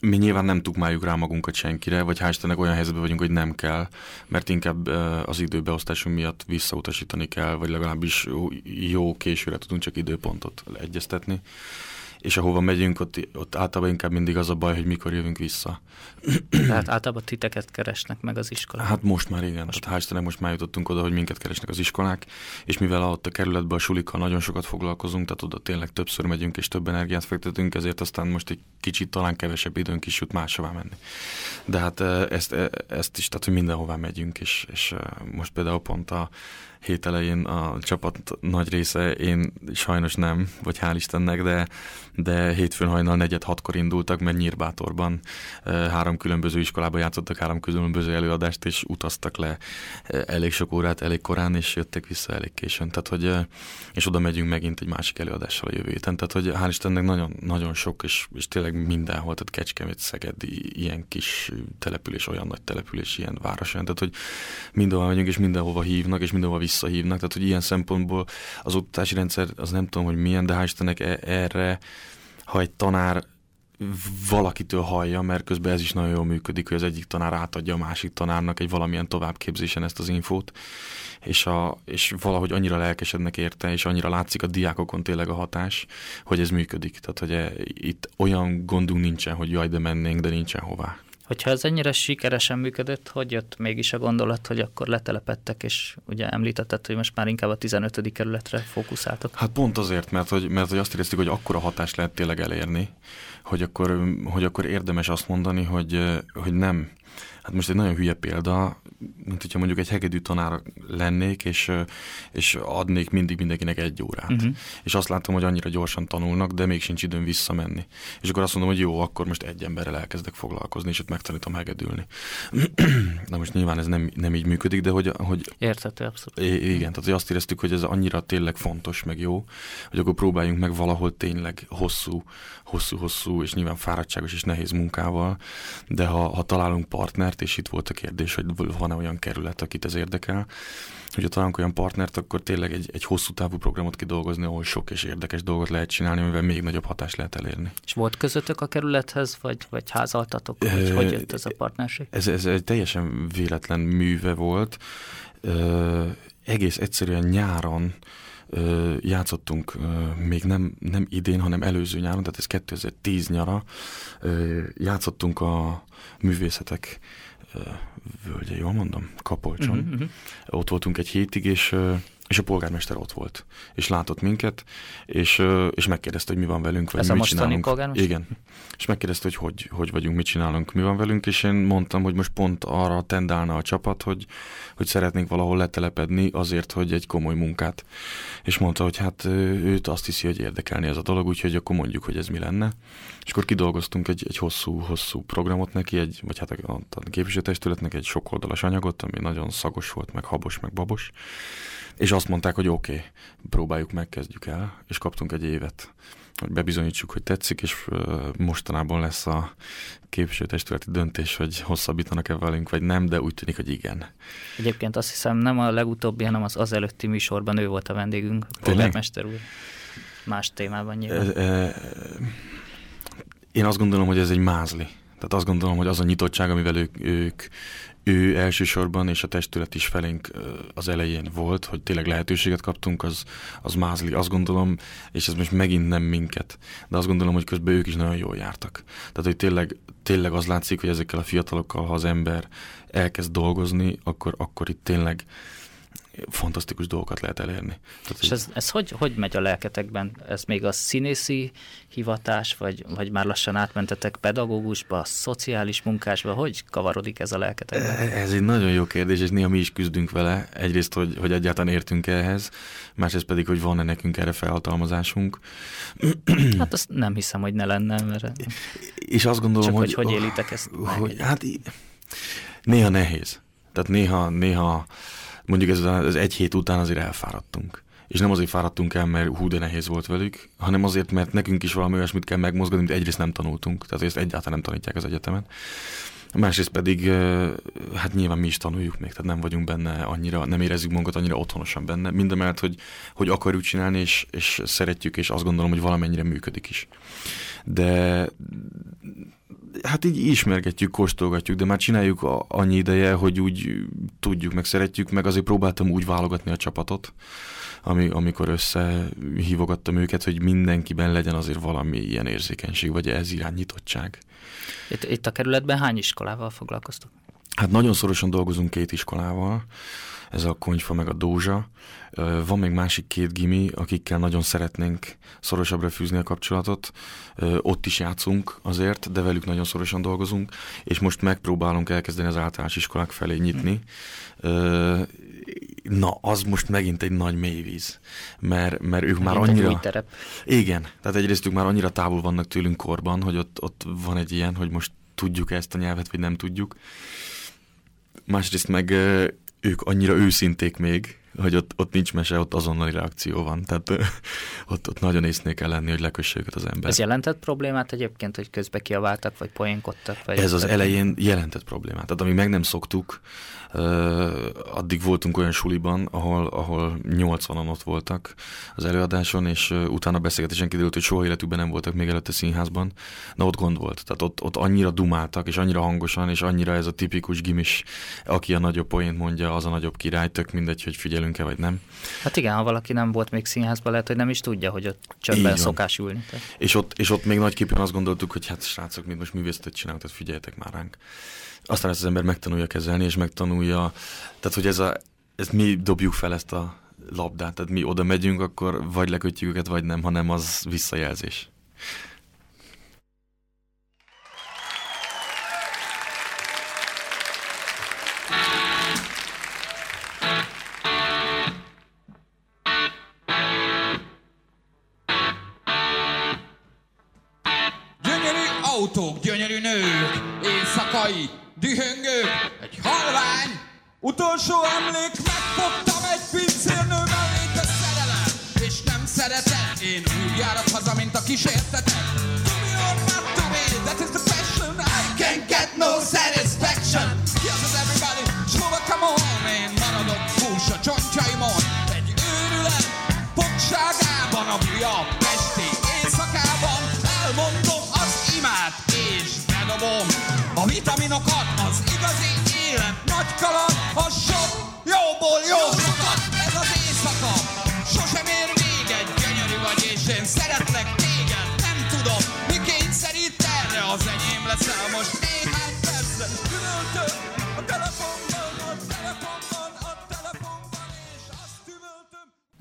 mi nyilván nem tukmáljuk rá magunkat senkire, vagy hál' Istennek olyan helyzetben vagyunk, hogy nem kell, mert inkább az időbeosztásunk miatt visszautasítani kell, vagy legalábbis jó későre tudunk csak időpontot egyeztetni és ahova megyünk, ott, ott általában inkább mindig az a baj, hogy mikor jövünk vissza. Tehát általában titeket keresnek meg az iskolák? Hát most már igen, most. tehát hál' most már jutottunk oda, hogy minket keresnek az iskolák, és mivel ott a kerületben a sulikkal nagyon sokat foglalkozunk, tehát oda tényleg többször megyünk és több energiát fektetünk, ezért aztán most egy kicsit talán kevesebb időnk is jut máshová menni. De hát ezt, ezt is, tehát hogy mindenhová megyünk, és, és most például pont a hét elején a csapat nagy része, én sajnos nem, vagy hál' Istennek, de, de hétfőn hajnal negyed hatkor indultak, mert Nyírbátorban három különböző iskolába játszottak három különböző előadást, és utaztak le elég sok órát, elég korán, és jöttek vissza elég későn. Tehát, hogy, és oda megyünk megint egy másik előadással a jövő héten. Tehát, hogy hál' Istennek nagyon, nagyon sok, és, és tényleg mindenhol, tehát Kecskemét, Szeged, ilyen kis település, olyan nagy település, ilyen város, olyan, tehát, hogy mindenhol megyünk, és mindenhova hívnak, és mindenhova visszahívnak, tehát hogy ilyen szempontból az oktatási rendszer, az nem tudom, hogy milyen, de hál' Istennek e- erre, ha egy tanár valakitől hallja, mert közben ez is nagyon jól működik, hogy az egyik tanár átadja a másik tanárnak egy valamilyen továbbképzésen ezt az infót, és, a, és valahogy annyira lelkesednek érte, és annyira látszik a diákokon tényleg a hatás, hogy ez működik. Tehát, hogy e, itt olyan gondunk nincsen, hogy jaj, de mennénk, de nincsen hová. Hogyha ez ennyire sikeresen működött, hogy jött mégis a gondolat, hogy akkor letelepettek, és ugye említetted, hogy most már inkább a 15. kerületre fókuszáltok? Hát pont azért, mert hogy, mert hogy azt éreztük, hogy akkora hatást lehet tényleg elérni, hogy akkor, hogy akkor érdemes azt mondani, hogy, hogy nem, hát most egy nagyon hülye példa, mint hogyha mondjuk egy hegedű tanár lennék, és, és adnék mindig mindenkinek egy órát. Uh-huh. És azt látom, hogy annyira gyorsan tanulnak, de még sincs időm visszamenni. És akkor azt mondom, hogy jó, akkor most egy emberrel elkezdek foglalkozni, és ott megtanítom hegedülni. Na most nyilván ez nem, nem így működik, de hogy... hogy Érthető, abszolút. Igen, tehát hogy azt éreztük, hogy ez annyira tényleg fontos, meg jó, hogy akkor próbáljunk meg valahol tényleg hosszú, hosszú-hosszú, és nyilván fáradtságos és nehéz munkával, de ha, ha találunk partnert, és itt volt a kérdés, hogy van-e olyan kerület, akit ez érdekel, hogyha találunk olyan partnert, akkor tényleg egy, egy hosszú távú programot kidolgozni, ahol sok és érdekes dolgot lehet csinálni, amivel még nagyobb hatást lehet elérni. És volt közöttök a kerülethez, vagy, vagy házaltatok? Vagy hogy jött ez a partnerség? Ez, ez egy teljesen véletlen műve volt. egész egyszerűen nyáron játszottunk még nem, nem idén, hanem előző nyáron, tehát ez 2010 nyara, játszottunk a művészetek völgye, jól mondom? Kapolcson. Uh-huh, uh-huh. Ott voltunk egy hétig, és és a polgármester ott volt, és látott minket, és, és megkérdezte, hogy mi van velünk, vagy Ez mit csinálunk. Polgármester? Igen. És megkérdezte, hogy, hogy hogy vagyunk, mit csinálunk, mi van velünk, és én mondtam, hogy most pont arra tendálna a csapat, hogy, hogy szeretnénk valahol letelepedni azért, hogy egy komoly munkát. És mondta, hogy hát őt azt hiszi, hogy érdekelni ez a dolog, úgyhogy akkor mondjuk, hogy ez mi lenne. És akkor kidolgoztunk egy, egy hosszú, hosszú programot neki, egy, vagy hát a, a képviselőtestületnek egy sokoldalas anyagot, ami nagyon szagos volt, meg habos, meg babos és azt mondták, hogy oké, okay, próbáljuk meg, kezdjük el, és kaptunk egy évet, hogy bebizonyítsuk, hogy tetszik, és mostanában lesz a képviselőtestületi döntés, hogy hosszabbítanak-e velünk, vagy nem, de úgy tűnik, hogy igen. Egyébként azt hiszem nem a legutóbbi, hanem az az előtti műsorban ő volt a vendégünk, polgármester úr. Más témában nyilván. Én azt gondolom, hogy ez egy mázli. Tehát azt gondolom, hogy az a nyitottság, amivel ők, ők, ő elsősorban, és a testület is felénk az elején volt, hogy tényleg lehetőséget kaptunk, az, az mázli, azt gondolom, és ez most megint nem minket, de azt gondolom, hogy közben ők is nagyon jól jártak. Tehát, hogy tényleg, tényleg az látszik, hogy ezekkel a fiatalokkal, ha az ember elkezd dolgozni, akkor, akkor itt tényleg fantasztikus dolgokat lehet elérni. Tehát, És ez, ez hogy, hogy megy a lelketekben? Ez még a színészi hivatás, vagy, vagy már lassan átmentetek pedagógusba, szociális munkásba? Hogy kavarodik ez a lelketekben? E, ez egy nagyon jó kérdés, és néha mi is küzdünk vele. Egyrészt, hogy, hogy egyáltalán értünk ehhez, másrészt pedig, hogy van-e nekünk erre felhatalmazásunk. Hát azt nem hiszem, hogy ne lenne. Mert... És azt gondolom, Csak hogy... hogy, hogy élitek ezt? Hogy, hát néha nehéz. Tehát néha, néha mondjuk ez az egy hét után azért elfáradtunk. És nem azért fáradtunk el, mert hú, de nehéz volt velük, hanem azért, mert nekünk is valami olyasmit kell megmozgatni, amit egyrészt nem tanultunk, tehát ezt egyáltalán nem tanítják az egyetemen. Másrészt pedig, hát nyilván mi is tanuljuk még, tehát nem vagyunk benne annyira, nem érezzük magunkat annyira otthonosan benne, mindemellett, hogy, hogy akarjuk csinálni, és, és szeretjük, és azt gondolom, hogy valamennyire működik is. De hát így ismergetjük, kóstolgatjuk, de már csináljuk annyi ideje, hogy úgy tudjuk, meg szeretjük, meg azért próbáltam úgy válogatni a csapatot, ami, amikor összehívogattam őket, hogy mindenkiben legyen azért valami ilyen érzékenység, vagy ez irányítottság. Itt, itt a kerületben hány iskolával foglalkoztok? Hát nagyon szorosan dolgozunk két iskolával, ez a Konyfa meg a Dózsa. Van még másik két gimi, akikkel nagyon szeretnénk szorosabbra fűzni a kapcsolatot. Ott is játszunk azért, de velük nagyon szorosan dolgozunk, és most megpróbálunk elkezdeni az általános iskolák felé nyitni. Na, az most megint egy nagy mélyvíz, mert, mert ők megint már annyira... terep. Igen, tehát egyrészt ők már annyira távol vannak tőlünk korban, hogy ott, ott van egy ilyen, hogy most tudjuk ezt a nyelvet, vagy nem tudjuk. Másrészt meg ők annyira őszinték még, hogy ott, ott nincs mese, ott azonnali reakció van. Tehát ott, ott nagyon észnél kell lenni, hogy lekösse őket az ember. Ez jelentett problémát egyébként, hogy közbe kiabáltak, vagy poénkodtak? Vagy Ez az elején jelentett problémát. Tehát amíg meg nem szoktuk, addig voltunk olyan suliban, ahol, ahol 80-an ott voltak az előadáson, és utána beszélgetésen kiderült, hogy soha életükben nem voltak még előtte színházban. Na ott gond volt. Tehát ott, ott annyira dumáltak, és annyira hangosan, és annyira ez a tipikus gimis, aki a nagyobb poént mondja, az a nagyobb király, tök mindegy, hogy figyelünk-e vagy nem. Hát igen, ha valaki nem volt még színházban, lehet, hogy nem is tudja, hogy ott csöndben szokás ülni. Tehát. És ott, és ott még nagyképpen azt gondoltuk, hogy hát srácok, mi most művészetet csinálunk, tehát figyeljetek már ránk aztán ezt az ember megtanulja kezelni, és megtanulja, tehát hogy ez, a, ez mi dobjuk fel ezt a labdát, tehát mi oda megyünk, akkor vagy lekötjük őket, vagy nem, hanem az visszajelzés.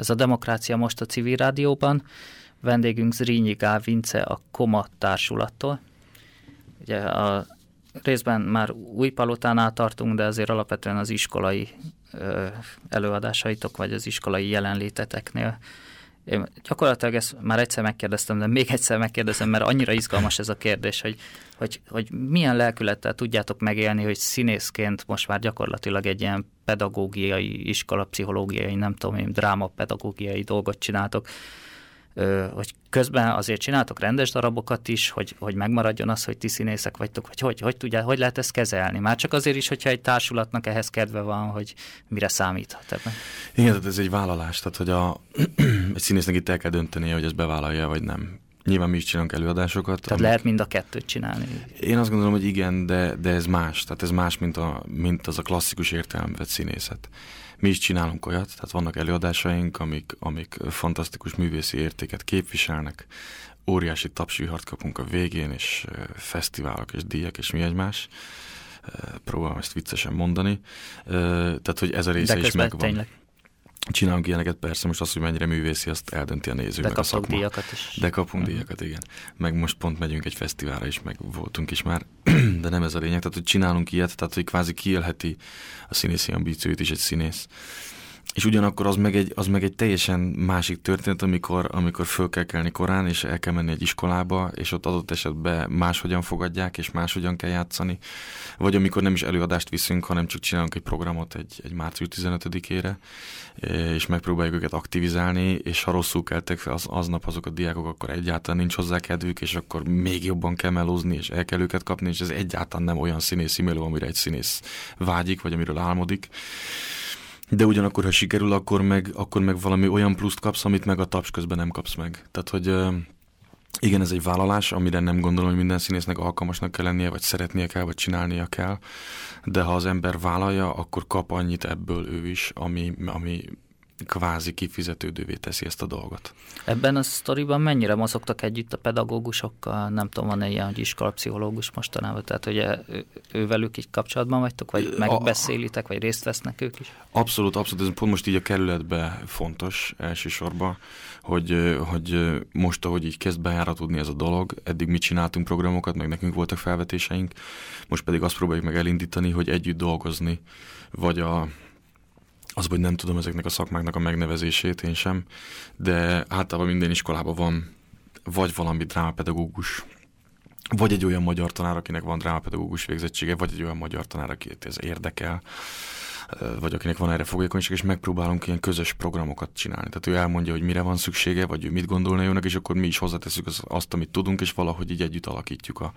Ez a Demokrácia most a civil rádióban, vendégünk Zrínyi Gál Vince a Koma társulattól. Ugye a részben már új palotánál tartunk, de azért alapvetően az iskolai előadásaitok, vagy az iskolai jelenléteteknél. Én gyakorlatilag ezt már egyszer megkérdeztem, de még egyszer megkérdezem, mert annyira izgalmas ez a kérdés, hogy, hogy, hogy milyen lelkülettel tudjátok megélni, hogy színészként most már gyakorlatilag egy ilyen pedagógiai, iskolapszichológiai, nem tudom én, drámapedagógiai dolgot csináltok hogy közben azért csináltok rendes darabokat is, hogy, hogy megmaradjon az, hogy ti színészek vagytok, hogy hogy, hogy, tudja, hogy lehet ezt kezelni? Már csak azért is, hogyha egy társulatnak ehhez kedve van, hogy mire számíthat ebben. Igen, tehát ez egy vállalás, tehát hogy a, egy színésznek itt el kell döntenie, hogy ezt bevállalja, vagy nem. Nyilván mi is csinálunk előadásokat. Tehát amik... lehet mind a kettőt csinálni. Én azt gondolom, hogy igen, de, de ez más. Tehát ez más, mint, a, mint az a klasszikus értelemben színészet. Mi is csinálunk olyat, tehát vannak előadásaink, amik, amik fantasztikus művészi értéket képviselnek, óriási tapsvihart kapunk a végén, és fesztiválok, és díjak, és mi egymás. Próbálom ezt viccesen mondani. Tehát, hogy ez a része De is megvan. Tényleg. Csinálunk ilyeneket, persze, most az, hogy mennyire művészi, azt eldönti a néző, De szakma. díjakat is. De kapunk uh-huh. díjakat, igen. Meg most pont megyünk egy fesztiválra is, meg voltunk is már, de nem ez a lényeg. Tehát, hogy csinálunk ilyet, tehát, hogy kvázi kiélheti a színészi ambícióit is egy színész. És ugyanakkor az meg, egy, az meg egy teljesen másik történet, amikor, amikor föl kell kelni korán, és el kell menni egy iskolába, és ott adott esetben máshogyan fogadják, és máshogyan kell játszani. Vagy amikor nem is előadást viszünk, hanem csak csinálunk egy programot egy, egy március 15-ére, és megpróbáljuk őket aktivizálni, és ha rosszul keltek az, aznap azok a diákok, akkor egyáltalán nincs hozzá kedvük, és akkor még jobban kell melózni, és el kell őket kapni, és ez egyáltalán nem olyan színész meló, amire egy színész vágyik, vagy amiről álmodik. De ugyanakkor, ha sikerül, akkor meg, akkor meg valami olyan pluszt kapsz, amit meg a taps közben nem kapsz meg. Tehát, hogy igen, ez egy vállalás, amire nem gondolom, hogy minden színésznek alkalmasnak kell lennie, vagy szeretnie kell, vagy csinálnia kell, de ha az ember vállalja, akkor kap annyit ebből ő is, ami, ami kvázi kifizetődővé teszi ezt a dolgot. Ebben a sztoriban mennyire mozogtak együtt a pedagógusokkal? Nem tudom, van-e ilyen, hogy iskolapszichológus mostanában? Tehát, hogy ő, ővelük így kapcsolatban vagytok, vagy megbeszélitek, vagy részt vesznek ők is? Abszolút, abszolút. Ez pont most így a kerületben fontos elsősorban, hogy, hogy most, ahogy így kezd bejáratodni ez a dolog, eddig mi csináltunk programokat, meg nekünk voltak felvetéseink, most pedig azt próbáljuk meg elindítani, hogy együtt dolgozni, vagy a az, hogy nem tudom ezeknek a szakmáknak a megnevezését én sem, de általában minden iskolában van vagy valami drámapedagógus, vagy egy olyan magyar tanár, akinek van drámapedagógus végzettsége, vagy egy olyan magyar tanár, akit ez érdekel, vagy akinek van erre fogékonyság, és megpróbálunk ilyen közös programokat csinálni. Tehát ő elmondja, hogy mire van szüksége, vagy ő mit gondolna jónak, és akkor mi is hozzáteszünk azt, amit tudunk, és valahogy így együtt alakítjuk a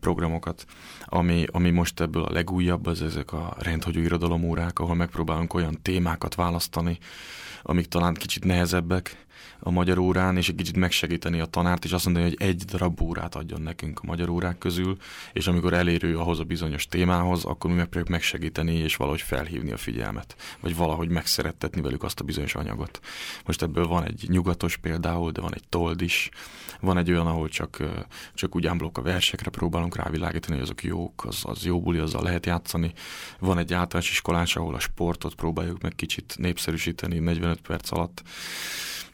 programokat. Ami, ami most ebből a legújabb, az ezek a rendhagyó irodalomórák, ahol megpróbálunk olyan témákat választani, amik talán kicsit nehezebbek, a magyar órán, és egy kicsit megsegíteni a tanárt, és azt mondani, hogy egy darab órát adjon nekünk a magyar órák közül, és amikor elérő ahhoz a bizonyos témához, akkor mi megpróbáljuk megsegíteni, és valahogy felhívni a figyelmet, vagy valahogy megszerettetni velük azt a bizonyos anyagot. Most ebből van egy nyugatos például, de van egy told is, van egy olyan, ahol csak, csak úgy ámblok a versekre próbálunk rávilágítani, hogy azok jók, az, az jó buli, azzal lehet játszani. Van egy általános iskolás, ahol a sportot próbáljuk meg kicsit népszerűsíteni 45 perc alatt.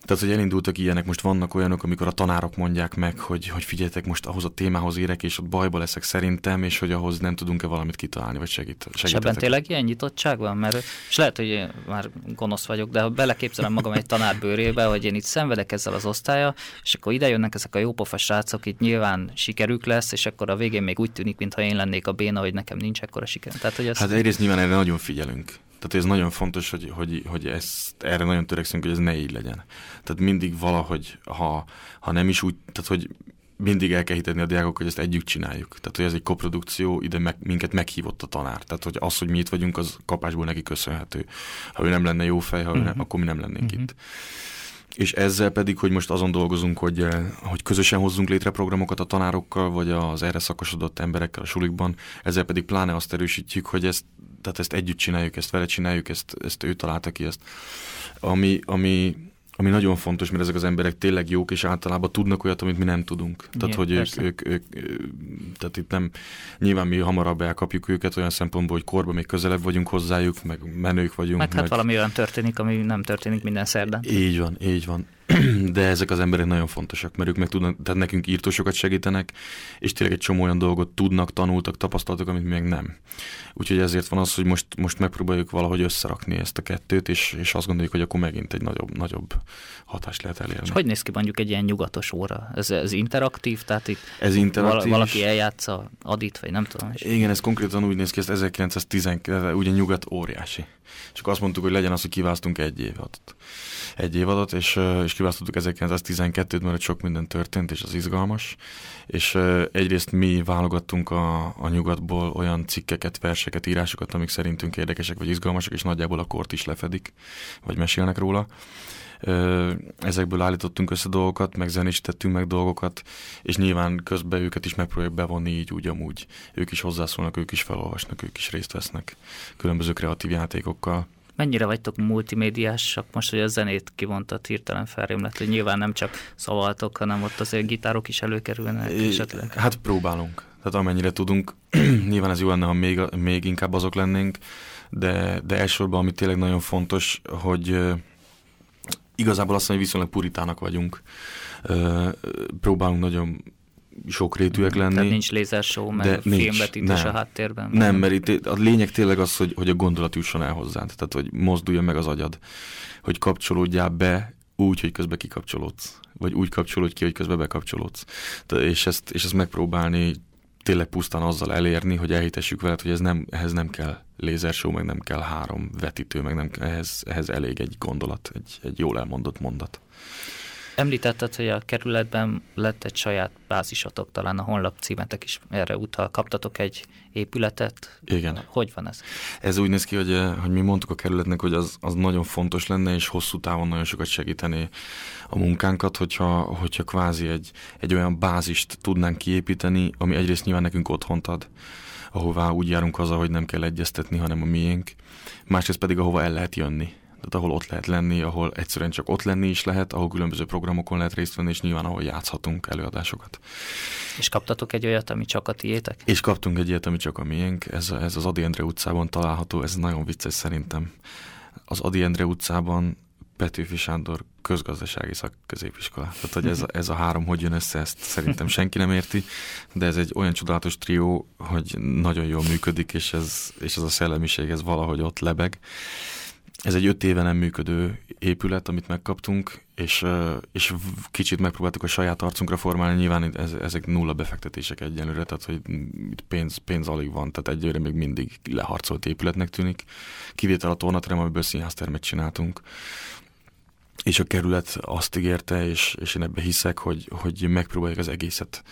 Tehát, hogy elindultak ilyenek, most vannak olyanok, amikor a tanárok mondják meg, hogy, hogy figyeljetek, most ahhoz a témához érek, és ott bajba leszek szerintem, és hogy ahhoz nem tudunk-e valamit kitalálni, vagy segít, És ebben tényleg ilyen nyitottság van? Mert, és lehet, hogy én már gonosz vagyok, de ha beleképzelem magam egy tanár bőrébe, hogy én itt szenvedek ezzel az osztálya, és akkor ide jönnek ezek a jópofa srácok, itt nyilván sikerük lesz, és akkor a végén még úgy tűnik, mintha én lennék a béna, hogy nekem nincs ekkora siker. Tehát, hogy ezt... Hát egyrészt nyilván erre nagyon figyelünk. Tehát ez nagyon fontos, hogy, hogy, hogy ezt, erre nagyon törekszünk, hogy ez ne így legyen. Tehát mindig valahogy, ha, ha nem is úgy, tehát hogy mindig el kell hitetni a diákok, hogy ezt együtt csináljuk. Tehát, hogy ez egy koprodukció, ide meg, minket meghívott a tanár. Tehát, hogy az, hogy mi itt vagyunk, az kapásból neki köszönhető. Ha ő nem lenne jó fej, ha uh-huh. nem, mhm. akkor mi nem lennénk uh-huh. itt. És ezzel pedig, hogy most azon dolgozunk, hogy, hogy közösen hozzunk létre programokat a tanárokkal, vagy az erre szakosodott emberekkel a sulikban, ezzel pedig pláne azt erősítjük, hogy ezt tehát ezt együtt csináljuk, ezt vele csináljuk, ezt, ezt ő találta ki, ezt. Ami, ami, ami nagyon fontos, mert ezek az emberek tényleg jók, és általában tudnak olyat, amit mi nem tudunk. Igen, tehát, hogy ők, ők, ők, tehát itt nem, nyilván mi hamarabb elkapjuk őket olyan szempontból, hogy korban még közelebb vagyunk hozzájuk, meg menők vagyunk. Meg, hát meg... hát valami olyan történik, ami nem történik minden szerdán. Így van, így van. de ezek az emberek nagyon fontosak, mert ők meg tudnak, tehát nekünk írtósokat segítenek, és tényleg egy csomó olyan dolgot tudnak, tanultak, tapasztaltak, amit mi meg nem. Úgyhogy ezért van az, hogy most, most megpróbáljuk valahogy összerakni ezt a kettőt, és, és azt gondoljuk, hogy akkor megint egy nagyobb, nagyobb hatást lehet elérni. És hogy néz ki mondjuk egy ilyen nyugatos óra? Ez, ez interaktív? Tehát itt ez interaktív. valaki eljátsza adit, vagy nem tudom. És... Igen, ez konkrétan úgy néz ki, ez 1919, ugye nyugat óriási. Csak azt mondtuk, hogy legyen az, hogy kiválasztunk egy évet egy évadot, és, és kiválasztottuk 1912-t, mert sok minden történt, és az izgalmas. És egyrészt mi válogattunk a, a nyugatból olyan cikkeket, verseket, írásokat, amik szerintünk érdekesek vagy izgalmasak, és nagyjából a kort is lefedik, vagy mesélnek róla ezekből állítottunk össze dolgokat, meg zenésítettünk meg dolgokat, és nyilván közben őket is megpróbáljuk bevonni így úgy amúgy. Ők is hozzászólnak, ők is felolvasnak, ők is részt vesznek különböző kreatív játékokkal. Mennyire vagytok multimédiásak most, hogy a zenét kivontad hirtelen felrém lett, hogy nyilván nem csak szavaltok, hanem ott azért gitárok is előkerülnek esetleg? Hát próbálunk. Tehát amennyire tudunk, nyilván ez jó lenne, ha még, még inkább azok lennénk, de, de elsősorban, ami tényleg nagyon fontos, hogy igazából azt mondja, hogy viszonylag puritának vagyunk. Próbálunk nagyon sokrétűek lenni. Tehát nincs lézershow, meg filmvetítés nem. a háttérben. Nem, mert itt a lényeg tényleg az, hogy, hogy a gondolat jusson el hozzád, tehát hogy mozduljon meg az agyad, hogy kapcsolódjál be úgy, hogy közben kikapcsolódsz, vagy úgy kapcsolódj ki, hogy közben bekapcsolódsz. És ezt, és ezt megpróbálni tényleg pusztán azzal elérni, hogy elhitessük veled, hogy ez nem, ehhez nem kell lézershow, meg nem kell három vetítő, meg nem, ehhez, ehhez elég egy gondolat, egy, egy jól elmondott mondat. Említetted, hogy a kerületben lett egy saját bázisotok, talán a honlap címetek is erre utal. Kaptatok egy épületet? Igen. Hogy van ez? Ez úgy néz ki, hogy, eh, hogy mi mondtuk a kerületnek, hogy az, az nagyon fontos lenne, és hosszú távon nagyon sokat segíteni a munkánkat, hogyha, hogyha kvázi egy, egy olyan bázist tudnánk kiépíteni, ami egyrészt nyilván nekünk otthont ad, ahová úgy járunk haza, hogy nem kell egyeztetni, hanem a miénk, másrészt pedig ahova el lehet jönni ahol ott lehet lenni, ahol egyszerűen csak ott lenni is lehet, ahol különböző programokon lehet részt venni, és nyilván ahol játszhatunk előadásokat. És kaptatok egy olyat, ami csak a tiétek? És kaptunk egy ilyet, ami csak a miénk. Ez, ez az Adi Endre utcában található, ez nagyon vicces szerintem. Az Adi Endre utcában Petőfi Sándor közgazdasági szakközépiskola. Tehát, hogy ez, ez a három hogy jön össze, ezt szerintem senki nem érti, de ez egy olyan csodálatos trió, hogy nagyon jól működik, és ez, és ez a szellemiség, ez valahogy ott lebeg. Ez egy öt éve nem működő épület, amit megkaptunk, és, és kicsit megpróbáltuk a saját arcunkra formálni, nyilván ez, ezek nulla befektetések egyenlőre, tehát hogy pénz, pénz alig van, tehát egyőre még mindig leharcolt épületnek tűnik. Kivétel a tornaterem, amiből színháztermet csináltunk. És a kerület azt ígérte, és, és én ebbe hiszek, hogy, hogy megpróbáljuk az egészet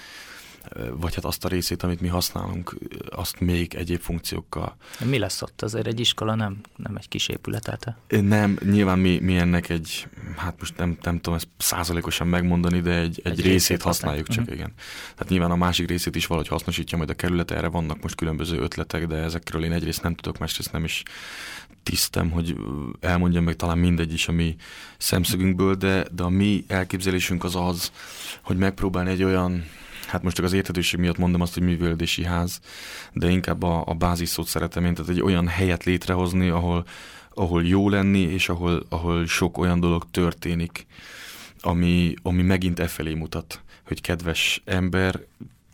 vagy hát azt a részét, amit mi használunk, azt még egyéb funkciókkal. Mi lesz ott? Azért egy iskola nem, nem egy kis épület, hát? Nem, nyilván mi, mi ennek egy, hát most nem, nem tudom ezt százalékosan megmondani, de egy, egy, egy részét, részét használjuk csak, uh-huh. igen. Tehát nyilván a másik részét is valahogy hasznosítja majd a kerület, erre vannak most különböző ötletek, de ezekről én egyrészt nem tudok, másrészt nem is tisztem, hogy elmondjam meg talán mindegy is a mi szemszögünkből, de, de a mi elképzelésünk az az, hogy megpróbálni egy olyan hát most csak az érthetőség miatt mondom azt, hogy művelődési ház, de inkább a, a báziszót szeretem én, tehát egy olyan helyet létrehozni, ahol, ahol jó lenni, és ahol, ahol sok olyan dolog történik, ami, ami megint e felé mutat, hogy kedves ember,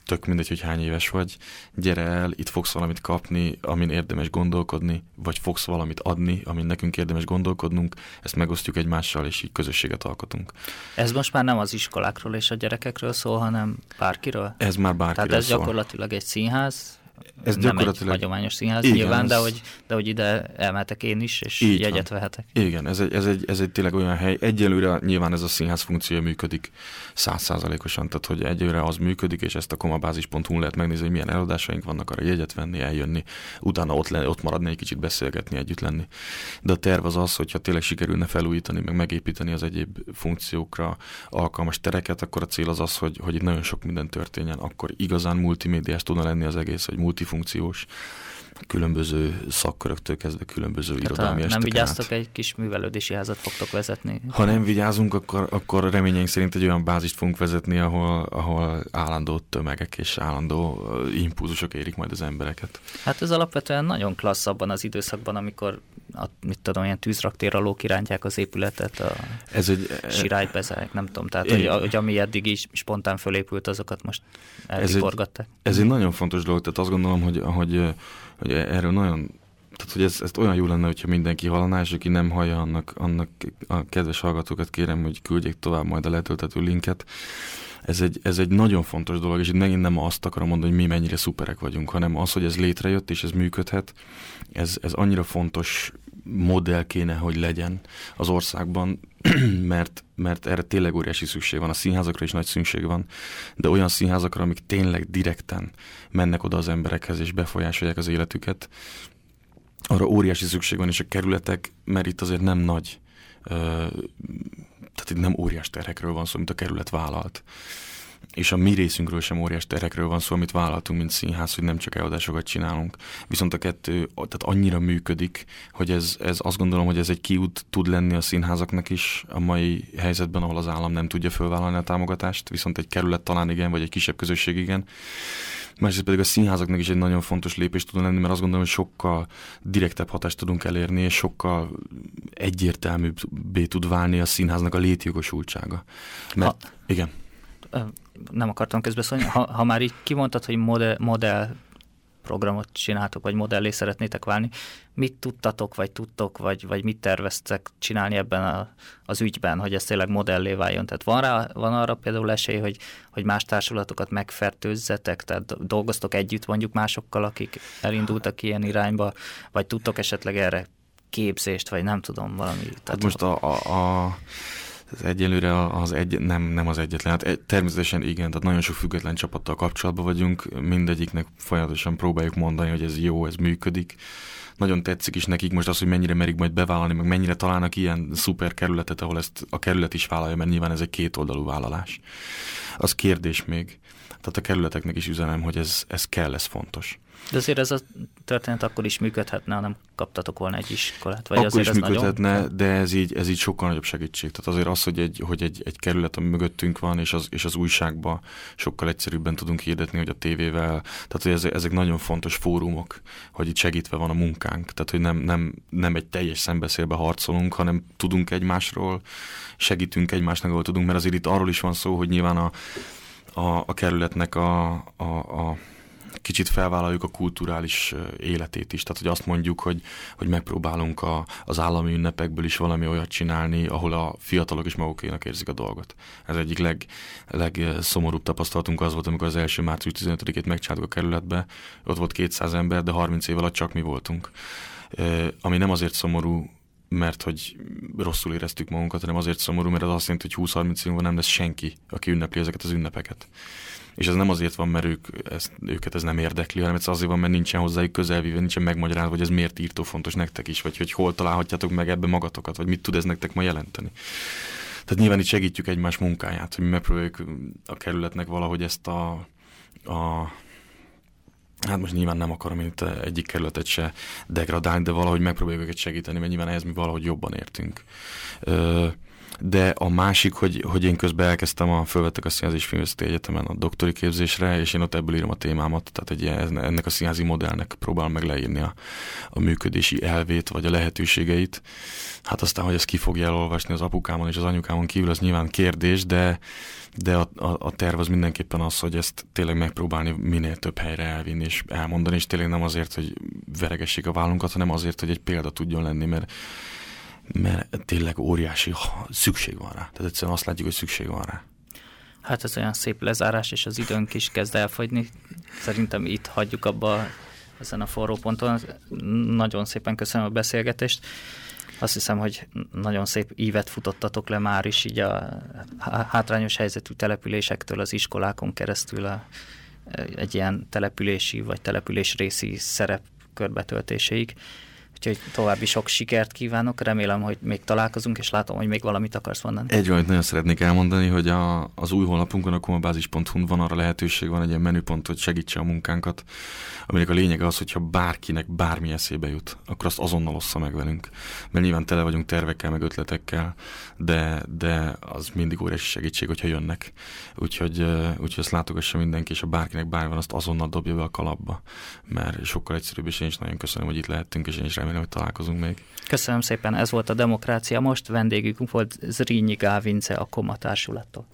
tök mindegy, hogy hány éves vagy, gyere el, itt fogsz valamit kapni, amin érdemes gondolkodni, vagy fogsz valamit adni, amin nekünk érdemes gondolkodnunk, ezt megosztjuk egymással, és így közösséget alkotunk. Ez most már nem az iskolákról és a gyerekekről szól, hanem bárkiről? Ez már bárkiről Tehát ez szól. gyakorlatilag egy színház, ez nem gyakorlatilag... egy hagyományos színház Igen, nyilván, ez... de, hogy, de hogy ide elmehetek én is, és Így jegyet van. vehetek. Igen, ez egy, ez, egy, ez egy tényleg olyan hely. Egyelőre nyilván ez a színház funkciója működik százszázalékosan, tehát hogy egyelőre az működik, és ezt a komabázis.hu lehet megnézni, hogy milyen eladásaink vannak, arra jegyet venni, eljönni, utána ott, le, ott maradni, egy kicsit beszélgetni, együtt lenni. De a terv az az, hogyha tényleg sikerülne felújítani, meg megépíteni az egyéb funkciókra alkalmas tereket, akkor a cél az az, hogy, hogy itt nagyon sok minden történjen, akkor igazán multimédiás tudna lenni az egész, hogy multifunkciós, különböző szakköröktől kezdve különböző Tehát irodalmi Nem vigyáztok, át. egy kis művelődési házat fogtok vezetni? Ha nem vigyázunk, akkor, akkor reményeink szerint egy olyan bázist fogunk vezetni, ahol, ahol állandó tömegek és állandó impulzusok érik majd az embereket. Hát ez alapvetően nagyon klassz abban az időszakban, amikor a, mit tudom, ilyen tűzraktér alól kirántják az épületet, a ez egy, sirályt bezárják, nem tudom. Tehát, hogy, hogy, ami eddig is spontán fölépült, azokat most elriporgatták. Ez, egy, ez egy nagyon fontos dolog, tehát azt gondolom, hogy, hogy, hogy erről nagyon tehát, hogy ez, ezt olyan jó lenne, hogyha mindenki hallaná, és aki nem hallja, annak, annak a kedves hallgatókat kérem, hogy küldjék tovább majd a letöltető linket. Ez egy, ez egy nagyon fontos dolog, és itt megint nem azt akarom mondani, hogy mi mennyire szuperek vagyunk, hanem az, hogy ez létrejött, és ez működhet, ez, ez annyira fontos modell kéne, hogy legyen az országban, mert, mert erre tényleg óriási szükség van. A színházakra is nagy szükség van, de olyan színházakra, amik tényleg direkten mennek oda az emberekhez és befolyásolják az életüket, arra óriási szükség van, és a kerületek, mert itt azért nem nagy, tehát itt nem óriás terhekről van szó, mint a kerület vállalt és a mi részünkről sem óriás terekről van szó, amit vállaltunk, mint színház, hogy nem csak eladásokat csinálunk. Viszont a kettő tehát annyira működik, hogy ez, ez azt gondolom, hogy ez egy kiút tud lenni a színházaknak is a mai helyzetben, ahol az állam nem tudja fölvállalni a támogatást, viszont egy kerület talán igen, vagy egy kisebb közösség igen. Másrészt pedig a színházaknak is egy nagyon fontos lépés tud lenni, mert azt gondolom, hogy sokkal direktebb hatást tudunk elérni, és sokkal egyértelműbbé tud válni a színháznak a létjogosultsága. Mert, ha, igen nem akartam közbeszólni, ha, ha már így kimondtad, hogy modell, modell programot csináltok, vagy modellé szeretnétek válni, mit tudtatok, vagy tudtok, vagy, vagy mit terveztek csinálni ebben a, az ügyben, hogy ez tényleg modellé váljon? Tehát van, rá, van arra például esély, hogy, hogy más társulatokat megfertőzzetek, tehát dolgoztok együtt mondjuk másokkal, akik elindultak ilyen irányba, vagy tudtok esetleg erre képzést, vagy nem tudom, valami. Hát tehát most a, a, a ez egyelőre az egy, nem, nem az egyetlen. Hát természetesen igen, tehát nagyon sok független csapattal kapcsolatban vagyunk, mindegyiknek folyamatosan próbáljuk mondani, hogy ez jó, ez működik. Nagyon tetszik is nekik most az, hogy mennyire merik majd bevállalni, meg mennyire találnak ilyen szuper kerületet, ahol ezt a kerület is vállalja, mert nyilván ez egy kétoldalú vállalás. Az kérdés még. Tehát a kerületeknek is üzenem, hogy ez, ez kell, ez fontos. De azért ez a történet akkor is működhetne, ha nem kaptatok volna egy iskolát? Vagy akkor azért is működhetne, nagyon... de ez így, ez így sokkal nagyobb segítség. Tehát azért az, hogy egy, hogy egy, egy kerület, ami mögöttünk van, és az, és az újságba sokkal egyszerűbben tudunk hirdetni, hogy a tévével, tehát hogy ezek, ezek nagyon fontos fórumok, hogy itt segítve van a munkánk. Tehát, hogy nem, nem, nem egy teljes szembeszélbe harcolunk, hanem tudunk egymásról, segítünk egymásnak, ahol tudunk, mert azért itt arról is van szó, hogy nyilván a, a, a kerületnek a, a, a kicsit felvállaljuk a kulturális életét is. Tehát, hogy azt mondjuk, hogy, hogy megpróbálunk a, az állami ünnepekből is valami olyat csinálni, ahol a fiatalok is magukénak érzik a dolgot. Ez egyik leg, legszomorúbb tapasztalatunk az volt, amikor az első március 15-ét megcsináltuk a kerületbe, ott volt 200 ember, de 30 év alatt csak mi voltunk. Ami nem azért szomorú, mert hogy rosszul éreztük magunkat, hanem azért szomorú, mert az azt jelenti, hogy 20-30 év nem lesz senki, aki ünnepli ezeket az ünnepeket és ez nem azért van, mert ők, ezt, őket ez nem érdekli, hanem ez azért van, mert nincsen hozzájuk közelvíve, nincsen megmagyarázva, hogy ez miért írtó fontos nektek is, vagy hogy hol találhatjátok meg ebbe magatokat, vagy mit tud ez nektek ma jelenteni. Tehát nyilván itt segítjük egymás munkáját, hogy mi megpróbáljuk a kerületnek valahogy ezt a, a Hát most nyilván nem akarom itt egyik kerületet se degradálni, de valahogy megpróbáljuk őket segíteni, mert nyilván ehhez mi valahogy jobban értünk. Ö, de a másik, hogy, hogy én közben elkezdtem, a, fölvettek a Színházi Filmvészeti Egyetemen a doktori képzésre, és én ott ebből írom a témámat, tehát egy ilyen, ennek a színházi modellnek próbálom meg leírni a, a működési elvét, vagy a lehetőségeit. Hát aztán, hogy ezt ki fogja elolvasni az apukámon és az anyukámon kívül, az nyilván kérdés, de, de a, a, a terv az mindenképpen az, hogy ezt tényleg megpróbálni minél több helyre elvinni és elmondani, és tényleg nem azért, hogy veregessék a vállunkat, hanem azért, hogy egy példa tudjon lenni, mert mert tényleg óriási szükség van rá. Tehát egyszerűen azt látjuk, hogy szükség van rá. Hát ez olyan szép lezárás, és az időnk is kezd elfogyni. Szerintem itt hagyjuk abba ezen a forró ponton. Nagyon szépen köszönöm a beszélgetést. Azt hiszem, hogy nagyon szép ívet futottatok le már is, így a hátrányos helyzetű településektől az iskolákon keresztül a, egy ilyen települési vagy település részi szerep körbetöltéséig. Úgyhogy további sok sikert kívánok, remélem, hogy még találkozunk, és látom, hogy még valamit akarsz mondani. Egy valamit nagyon szeretnék elmondani, hogy a, az új honlapunkon, a komabázis.hu van arra lehetőség, van egy ilyen menüpont, hogy segítse a munkánkat, aminek a lényege az, hogyha bárkinek bármi eszébe jut, akkor azt azonnal ossza meg velünk. Mert nyilván tele vagyunk tervekkel, meg ötletekkel, de, de az mindig óriási segítség, hogyha jönnek. Úgyhogy, úgyhogy azt látogassa mindenki, és ha bárkinek bármi van, azt azonnal dobja be a kalapba, mert sokkal egyszerűbb, és én is nagyon köszönöm, hogy itt lehettünk, és én is remélem, remélem, hogy találkozunk még. Köszönöm szépen, ez volt a Demokrácia Most, vendégünk volt Zrínyi Gávince a Koma Társulattól.